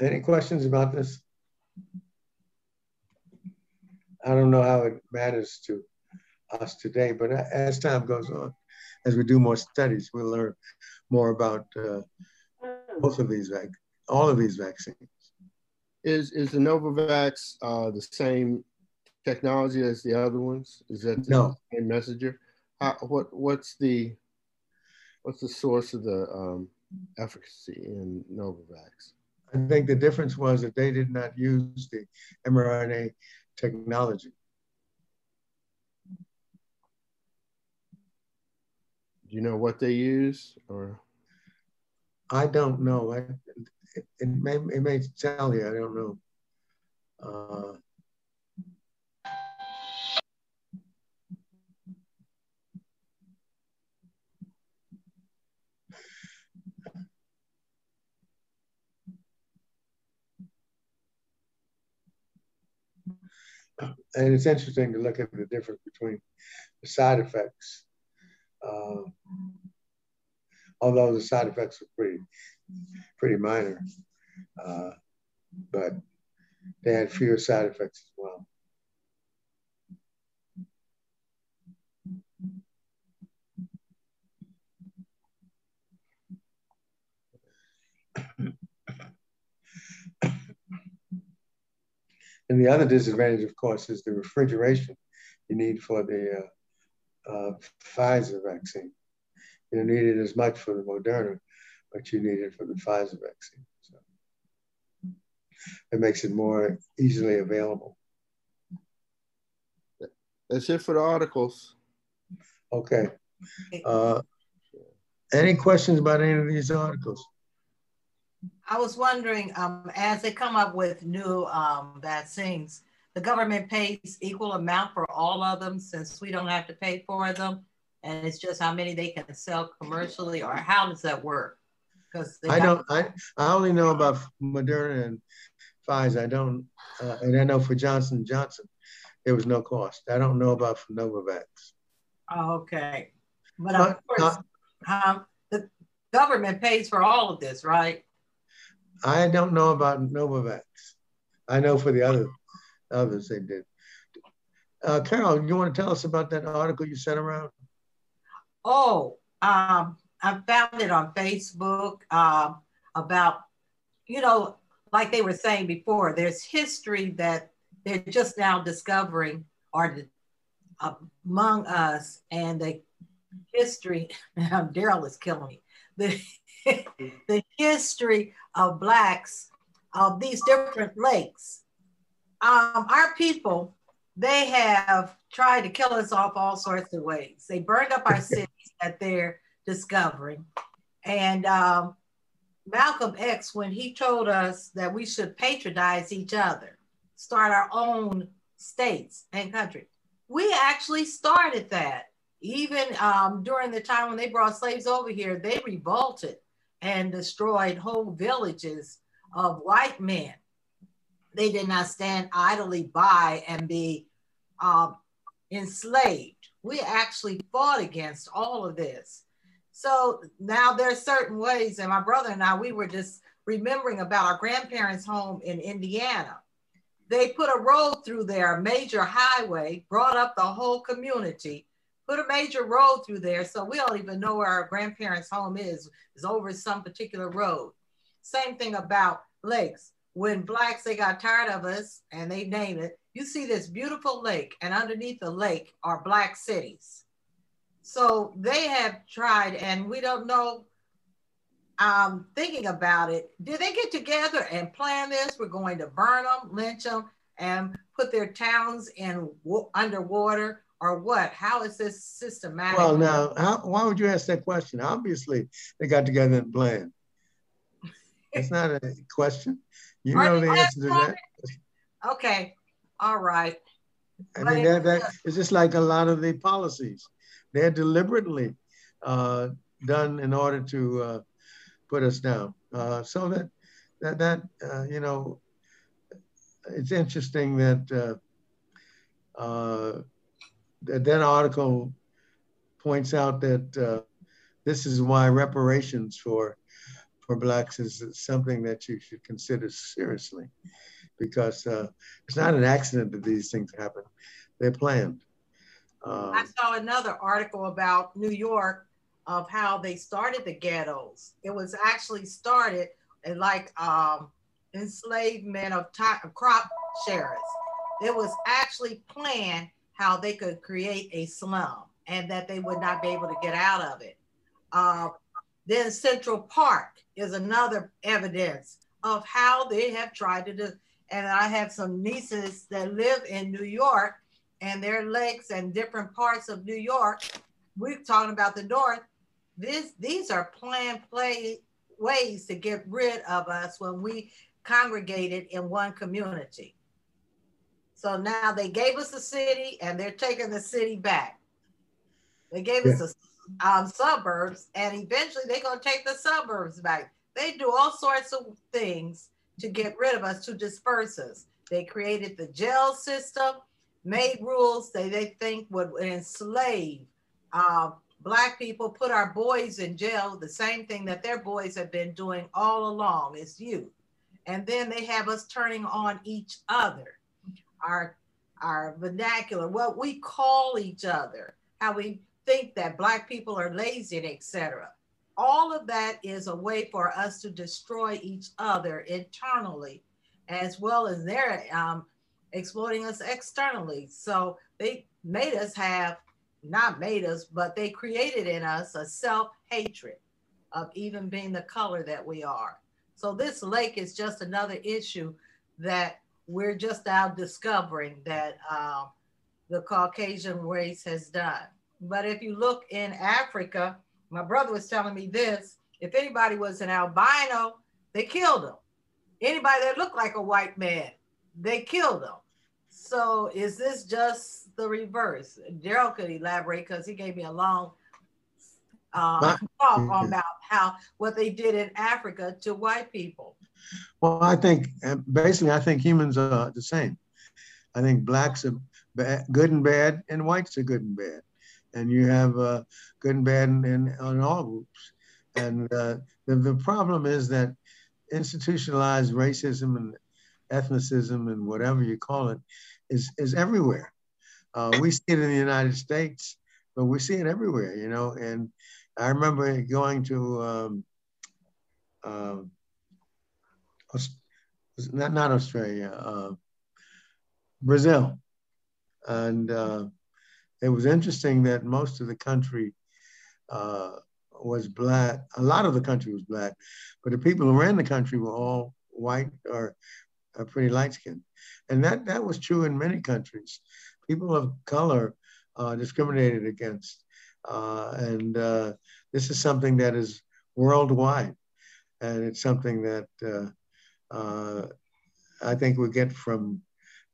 any questions about this? I don't know how it matters to us today, but as time goes on, as we do more studies, we'll learn more about uh, both of these, all of these vaccines. Is is the Novavax uh, the same technology as the other ones? Is that the no. same messenger? How, what what's the what's the source of the um, efficacy in Novavax? I think the difference was that they did not use the mRNA technology. Do you know what they use or? I don't know. I, it, it, may, it may tell you, I don't know. Uh, and it's interesting to look at the difference between the side effects. Uh, although the side effects were pretty, pretty minor, uh, but they had fewer side effects as well. And the other disadvantage, of course, is the refrigeration you need for the uh, uh, Pfizer vaccine. You don't need it as much for the Moderna, but you need it for the Pfizer vaccine. So it makes it more easily available. That's it for the articles. Okay. Uh, any questions about any of these articles? I was wondering, um, as they come up with new um, vaccines, the government pays equal amount for all of them since we don't have to pay for them, and it's just how many they can sell commercially, or how does that work? Because I don't, I, I only know about Moderna and Pfizer. I don't, uh, and I know for Johnson Johnson, there was no cost. I don't know about for Novavax. Oh, okay, but of course, uh, um, the government pays for all of this, right? I don't know about Novavax. I know for the other others they did. Uh, Carol, you want to tell us about that article you sent around? Oh, um, I found it on Facebook um, about, you know, like they were saying before, there's history that they're just now discovering or uh, among us, and the history. Darryl is killing me. The the history of blacks of these different lakes. Um, our people, they have tried to kill us off all sorts of ways. They burned up our cities that they're discovering. And um, Malcolm X, when he told us that we should patronize each other, start our own states and country, we actually started that. Even um, during the time when they brought slaves over here, they revolted and destroyed whole villages of white men. They did not stand idly by and be um, enslaved. We actually fought against all of this. So now there's certain ways, and my brother and I, we were just remembering about our grandparents' home in Indiana. They put a road through there, a major highway, brought up the whole community put a major road through there. So we don't even know where our grandparents' home is, is over some particular road. Same thing about lakes. When blacks, they got tired of us and they named it, you see this beautiful lake and underneath the lake are black cities. So they have tried and we don't know, um, thinking about it, did they get together and plan this? We're going to burn them, lynch them, and put their towns in underwater or what? How is this systematic? Well, now, how, why would you ask that question? Obviously, they got together and planned. It's not a question. You know the answer to that. Okay, all right. I mean, that, that it's just like a lot of the policies. They're deliberately uh, done in order to uh, put us down. Uh, so that that that uh, you know, it's interesting that uh, uh, that article points out that uh, this is why reparations for for blacks is something that you should consider seriously, because uh, it's not an accident that these things happen; they're planned. Um, I saw another article about New York of how they started the ghettos. It was actually started like um, enslavement of, of crop sharers. It was actually planned how they could create a slum and that they would not be able to get out of it. Uh, then Central Park is another evidence of how they have tried to do. And I have some nieces that live in New York and their lakes and different parts of New York. We're talking about the North. This, these are planned play ways to get rid of us when we congregated in one community. So now they gave us the city and they're taking the city back. They gave yeah. us the um, suburbs and eventually they're going to take the suburbs back. They do all sorts of things to get rid of us, to disperse us. They created the jail system, made rules they, they think would enslave uh, black people, put our boys in jail, the same thing that their boys have been doing all along is youth. And then they have us turning on each other, our, our vernacular, what we call each other, how we think that black people are lazy and etc. All of that is a way for us to destroy each other internally, as well as they're um, exploiting us externally. So they made us have not made us, but they created in us a self hatred of even being the color that we are. So this lake is just another issue that we're just now discovering that uh, the Caucasian race has done. But if you look in Africa, my brother was telling me this if anybody was an albino, they killed them. Anybody that looked like a white man, they killed them. So is this just the reverse? Darryl could elaborate because he gave me a long uh, talk about how what they did in Africa to white people. Well, I think basically, I think humans are the same. I think blacks are bad, good and bad, and whites are good and bad, and you have uh, good and bad in, in, in all groups. And uh, the, the problem is that institutionalized racism and ethnicism and whatever you call it is, is everywhere. Uh, we see it in the United States, but we see it everywhere, you know. And I remember going to um, uh, not not Australia, uh, Brazil, and uh, it was interesting that most of the country uh, was black. A lot of the country was black, but the people who ran the country were all white or are pretty light skinned. And that, that was true in many countries. People of color uh, discriminated against. Uh, and uh, this is something that is worldwide. And it's something that uh, uh, I think we get from,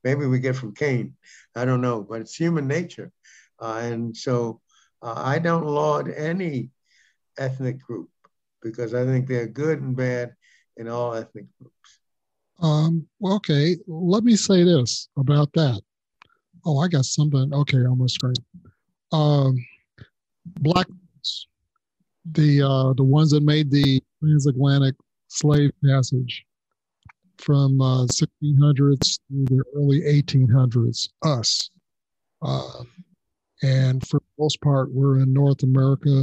maybe we get from Cain. I don't know, but it's human nature. Uh, and so I don't laud any ethnic group because I think they're good and bad in all ethnic groups. Um, okay, let me say this about that. Oh, I got something. Okay, almost screen. Um, black, the uh, the ones that made the transatlantic slave passage from uh, 1600s to the early 1800s, us. Uh, and for the most part, we're in North America,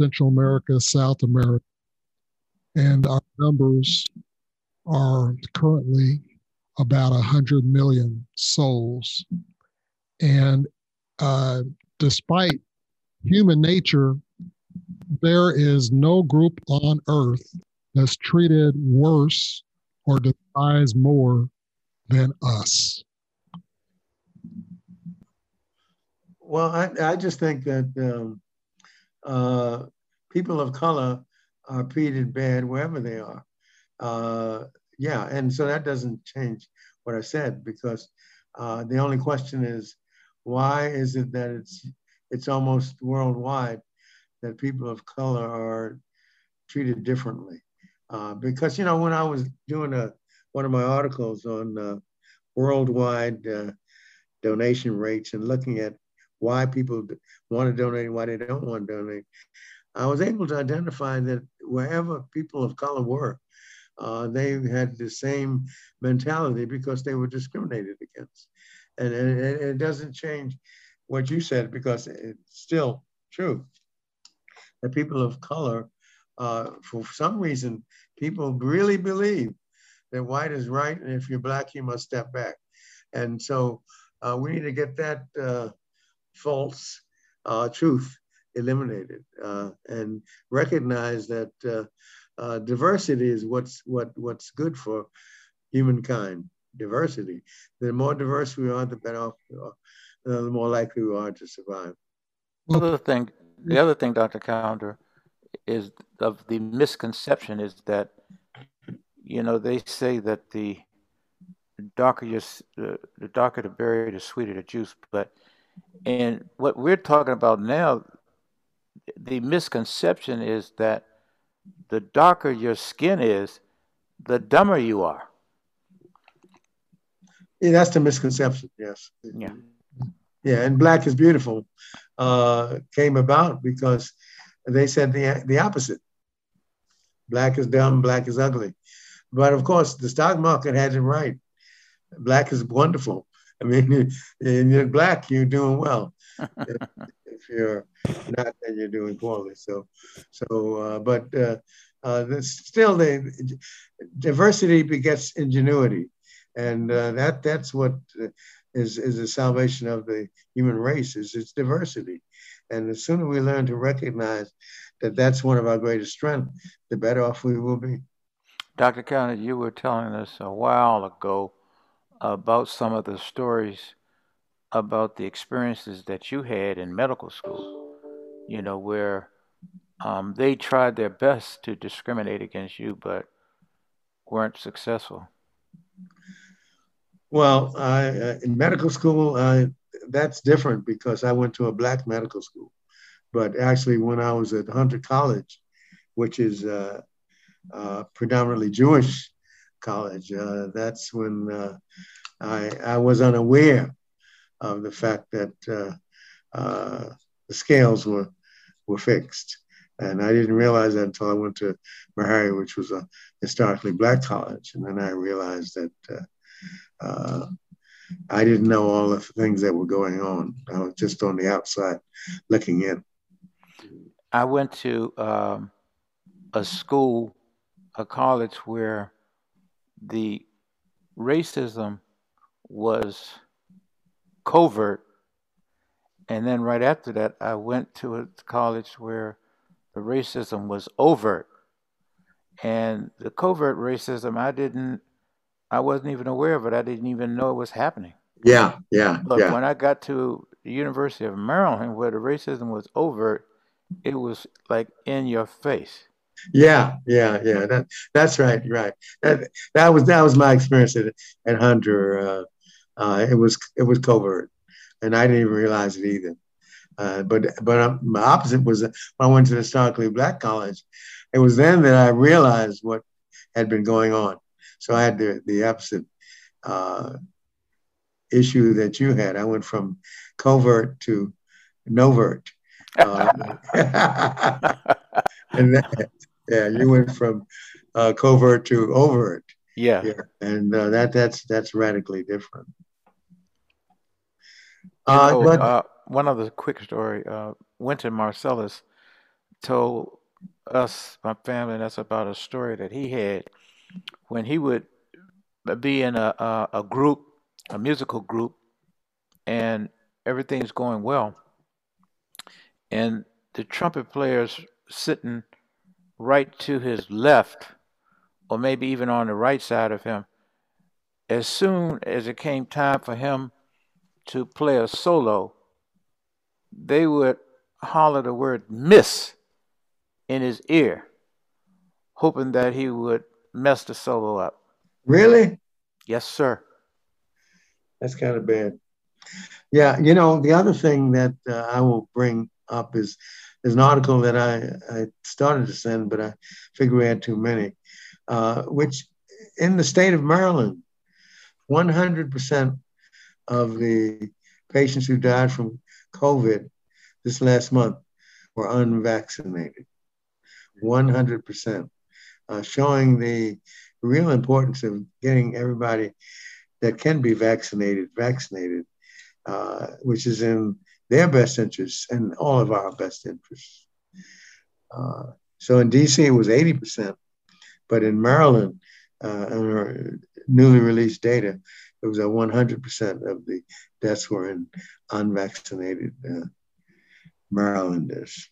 Central America, South America. And our numbers are currently about 100 million souls. And uh, despite human nature, there is no group on earth that's treated worse or despise more than us. Well, I, I just think that um, uh, people of color are treated bad wherever they are. Uh, yeah, and so that doesn't change what I said because uh, the only question is why is it that it's it's almost worldwide that people of color are treated differently? Uh, because you know when I was doing a one of my articles on uh, worldwide uh, donation rates and looking at why people want to donate and why they don't want to donate, I was able to identify that wherever people of color were, uh, they had the same mentality because they were discriminated against. And, and, and it doesn't change what you said because it's still true that people of color, uh, for some reason, people really believe that white is right, and if you're black, you must step back. And so uh, we need to get that uh, false uh, truth eliminated uh, and recognize that diversity is what's what what's good for humankind. Diversity. The more diverse we are, the better off we are. the more likely we are to survive. The other thing, the other thing, Dr. Callender, is of the misconception is that you know they say that the darker your uh, the darker the berry, the sweeter the juice. But and what we're talking about now, the misconception is that the darker your skin is, the dumber you are. Yeah, that's the misconception. Yes. Yeah. Yeah, and black is beautiful uh, came about because they said the the opposite. Black is dumb, black is ugly. But of course, the stock market had it right. Black is wonderful. I mean, if you're black, you're doing well. if you're not, then you're doing poorly. So, so, uh, but uh, uh, still, the diversity begets ingenuity, and uh, that that's what is is the salvation of the human race is its diversity. And the sooner we learn to recognize that that's one of our greatest strengths, the better off we will be. Dr. County, you were telling us a while ago about some of the stories about the experiences that you had in medical school, you know, where um, they tried their best to discriminate against you, but weren't successful. Well, I, uh, in medical school, uh, that's different because I went to a black medical school. But actually, when I was at Hunter College, which is uh, uh predominantly Jewish college, uh, that's when uh, I, I was unaware of the fact that the scales were, were fixed. And I didn't realize that until I went to Meharry, which was a historically black college. And then I realized that I didn't know all the things that were going on. I was just on the outside looking in. I went to um, a school, a college where the racism was covert. And then right after that, I went to a college where the racism was overt. And the covert racism, I didn't I wasn't even aware of it. I didn't even know it was happening. Yeah, yeah. But yeah. when I got to the University of Maryland, where the racism was overt, it was like in your face. Yeah, yeah, yeah. That that's right, right. That that was that was my experience at, at Hunter. Uh, uh, it was it was covert, and I didn't even realize it either. Uh, but but um, my opposite was when I went to the historically black college. It was then that I realized what had been going on. So I had the, the opposite uh, issue that you had. I went from covert to novert. Uh, and that, yeah, you went from uh, covert to overt. Yeah. yeah. And uh, that that's that's radically different. Uh, know, but, uh, one other quick story. Uh, Wynton Marsalis told us, my family, and that's about a story that he had when he would be in a, a, a group, a musical group, and everything's going well, and the trumpet player's sitting right to his left, or maybe even on the right side of him, as soon as it came time for him to play a solo, they would holler the word miss in his ear, hoping that he would mess the solo up. Really? Yes, sir. That's kind of bad. Yeah, you know, the other thing that uh, I will bring up is there's an article that I, I started to send, but I figured we had too many, uh, which in the state of Maryland, 100% of the patients who died from COVID this last month were unvaccinated. 100%, uh, showing the real importance of getting everybody that can be vaccinated vaccinated, uh, which is in their best interests and all of our best interests. Uh, so in DC, it was 80%, but in Maryland, uh, our newly released data, it was a 100% of the deaths were in unvaccinated uh, Marylanders.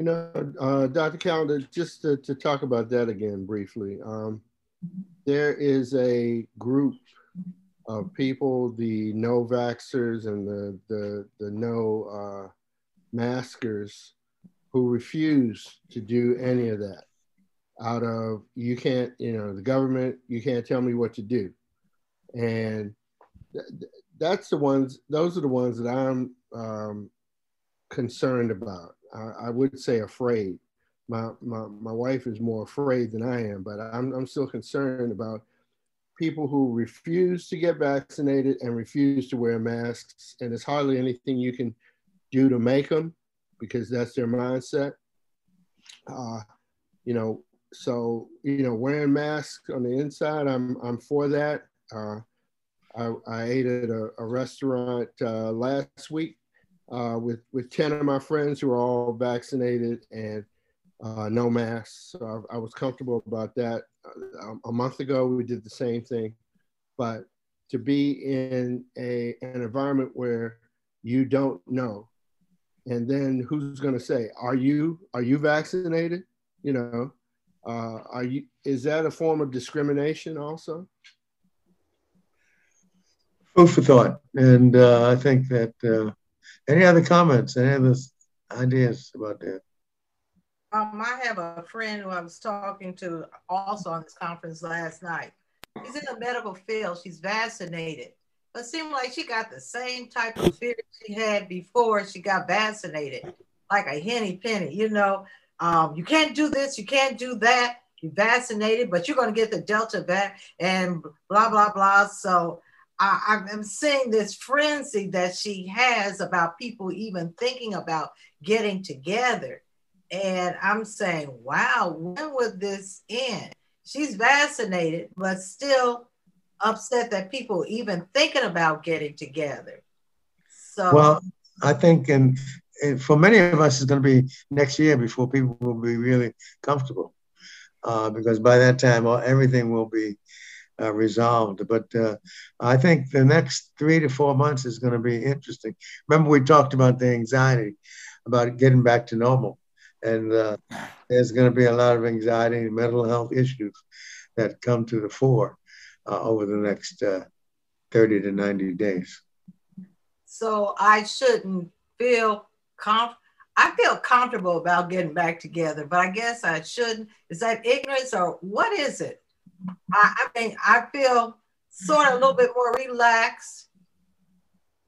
You know, uh, Dr. Callender, just to, to, talk about that again briefly, um, there is a group of people, the no vaxxers and the, the, the no uh, maskers, who refuse to do any of that out of you can't, you know, the government, you can't tell me what to do. And th- that's the ones, those are the ones that I'm um, concerned about. I, I, would say afraid. My, my, my wife is more afraid than I am, but I'm, I'm still concerned about people who refuse to get vaccinated and refuse to wear masks. And there's hardly anything you can do to make them because that's their mindset. Uh, you know, so you know, wearing masks on the inside, I'm I'm for that. Uh, I, I, ate at a, a restaurant uh, last week uh, with with ten of my friends who are all vaccinated and uh, no masks. So I, I, was comfortable about that. Uh, a month ago, we did the same thing, but to be in a an environment where you don't know, and then who's going to say, "Are you are you vaccinated?" You know, uh, are you? Is that a form of discrimination also? Food for thought, and uh, I think that uh, any other comments, any other ideas about that? Um, I have a friend who I was talking to also on this conference last night. She's in the medical field. She's vaccinated, but seemed like she got the same type of fear she had before she got vaccinated, like a henny penny. You know, um, you can't do this, you can't do that. You're vaccinated, but you're going to get the Delta back, and blah blah blah. So I, I'm seeing this frenzy that she has about people even thinking about getting together. And I'm saying, wow, when would this end? She's vaccinated, but still upset that people even thinking about getting together. So, well, I think, and, for many of us, it's going to be next year before people will be really comfortable, uh, because by that time, everything will be uh, resolved. But uh, I think the next three to four months is going to be interesting. Remember, we talked about the anxiety about getting back to normal. And uh, there's going to be a lot of anxiety and mental health issues that come to the fore uh, over the next uh, 30 to 90 days. So I shouldn't feel comfortable. I feel comfortable about getting back together, but I guess I shouldn't. Is that ignorance or what is it? I, I mean, I feel sort of a little bit more relaxed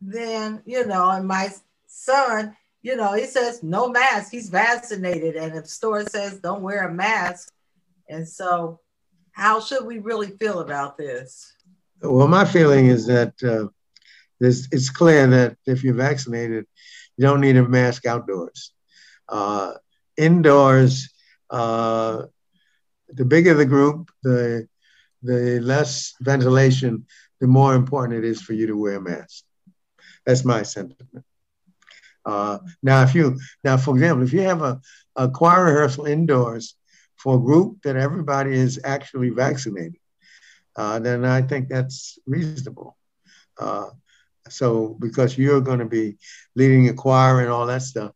than, you know, and my son, you know, he says no mask, he's vaccinated. And if store says don't wear a mask. And so, how should we really feel about this? Well, my feeling is that uh, it's clear that if you're vaccinated, you don't need a mask outdoors. Uh, indoors, uh, the bigger the group, the the less ventilation, the more important it is for you to wear a mask. That's my sentiment. Uh, now, if you now, for example, if you have a, a choir rehearsal indoors for a group that everybody is actually vaccinated, uh, then I think that's reasonable. Uh, so, because you're going to be leading a choir and all that stuff,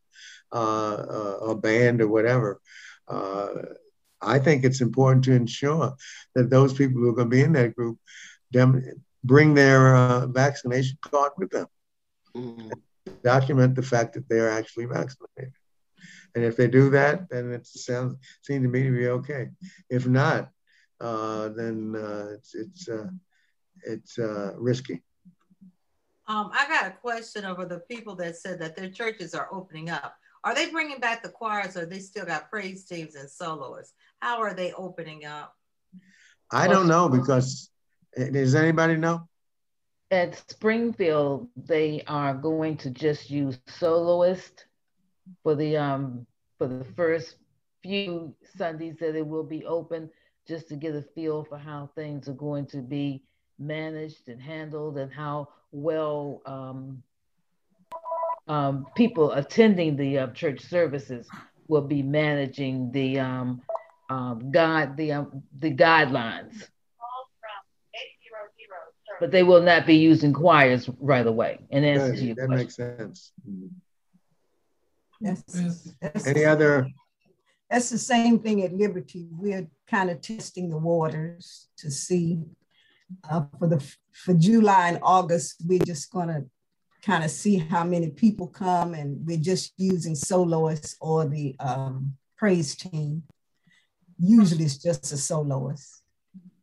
uh, uh, a band or whatever, uh, I think it's important to ensure that those people who are going to be in that group dem- bring their uh, vaccination card with them. Mm-hmm. document the fact that they are actually vaccinated. And if they do that, then it sounds seems to me to be okay. If not, uh, then uh, it's it's uh, it's uh, risky. Um, I got a question over the people that said that their churches are opening up. Are they bringing back the choirs, or they still got praise teams and soloists? How are they opening up? I don't know because eh, does anybody know? At Springfield, they are going to just use soloist for the um for the first few Sundays that it will be open, just to get a feel for how things are going to be managed and handled and how well um, um, people attending the uh, church services will be managing the um, um, guide the um, the guidelines. But they will not be using choirs right away. And answer that, to your that question. makes sense. That's, that's, Any other? that's the same thing at Liberty. We're kind of testing the waters to see uh, for the for July and August. We're just gonna kind of see how many people come, and we're just using soloists or the um, praise team. Usually, it's just a soloist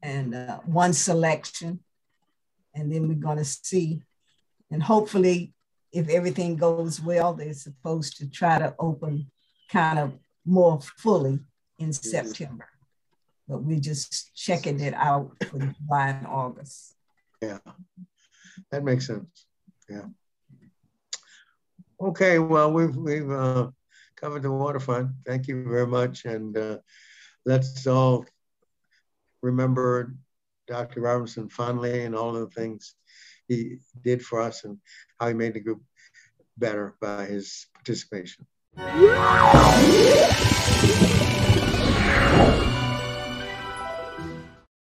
and uh, one selection, and then we're gonna see, and hopefully, if everything goes well, they're supposed to try to open kind of more fully in September. But we're just checking it out for July and August. Yeah, that makes sense. Yeah. Okay, well, we've, we've uh, covered the waterfront. Thank you very much. And uh, let's all remember Dr. Robinson fondly and all the things he did for us and how he made the group better by his participation.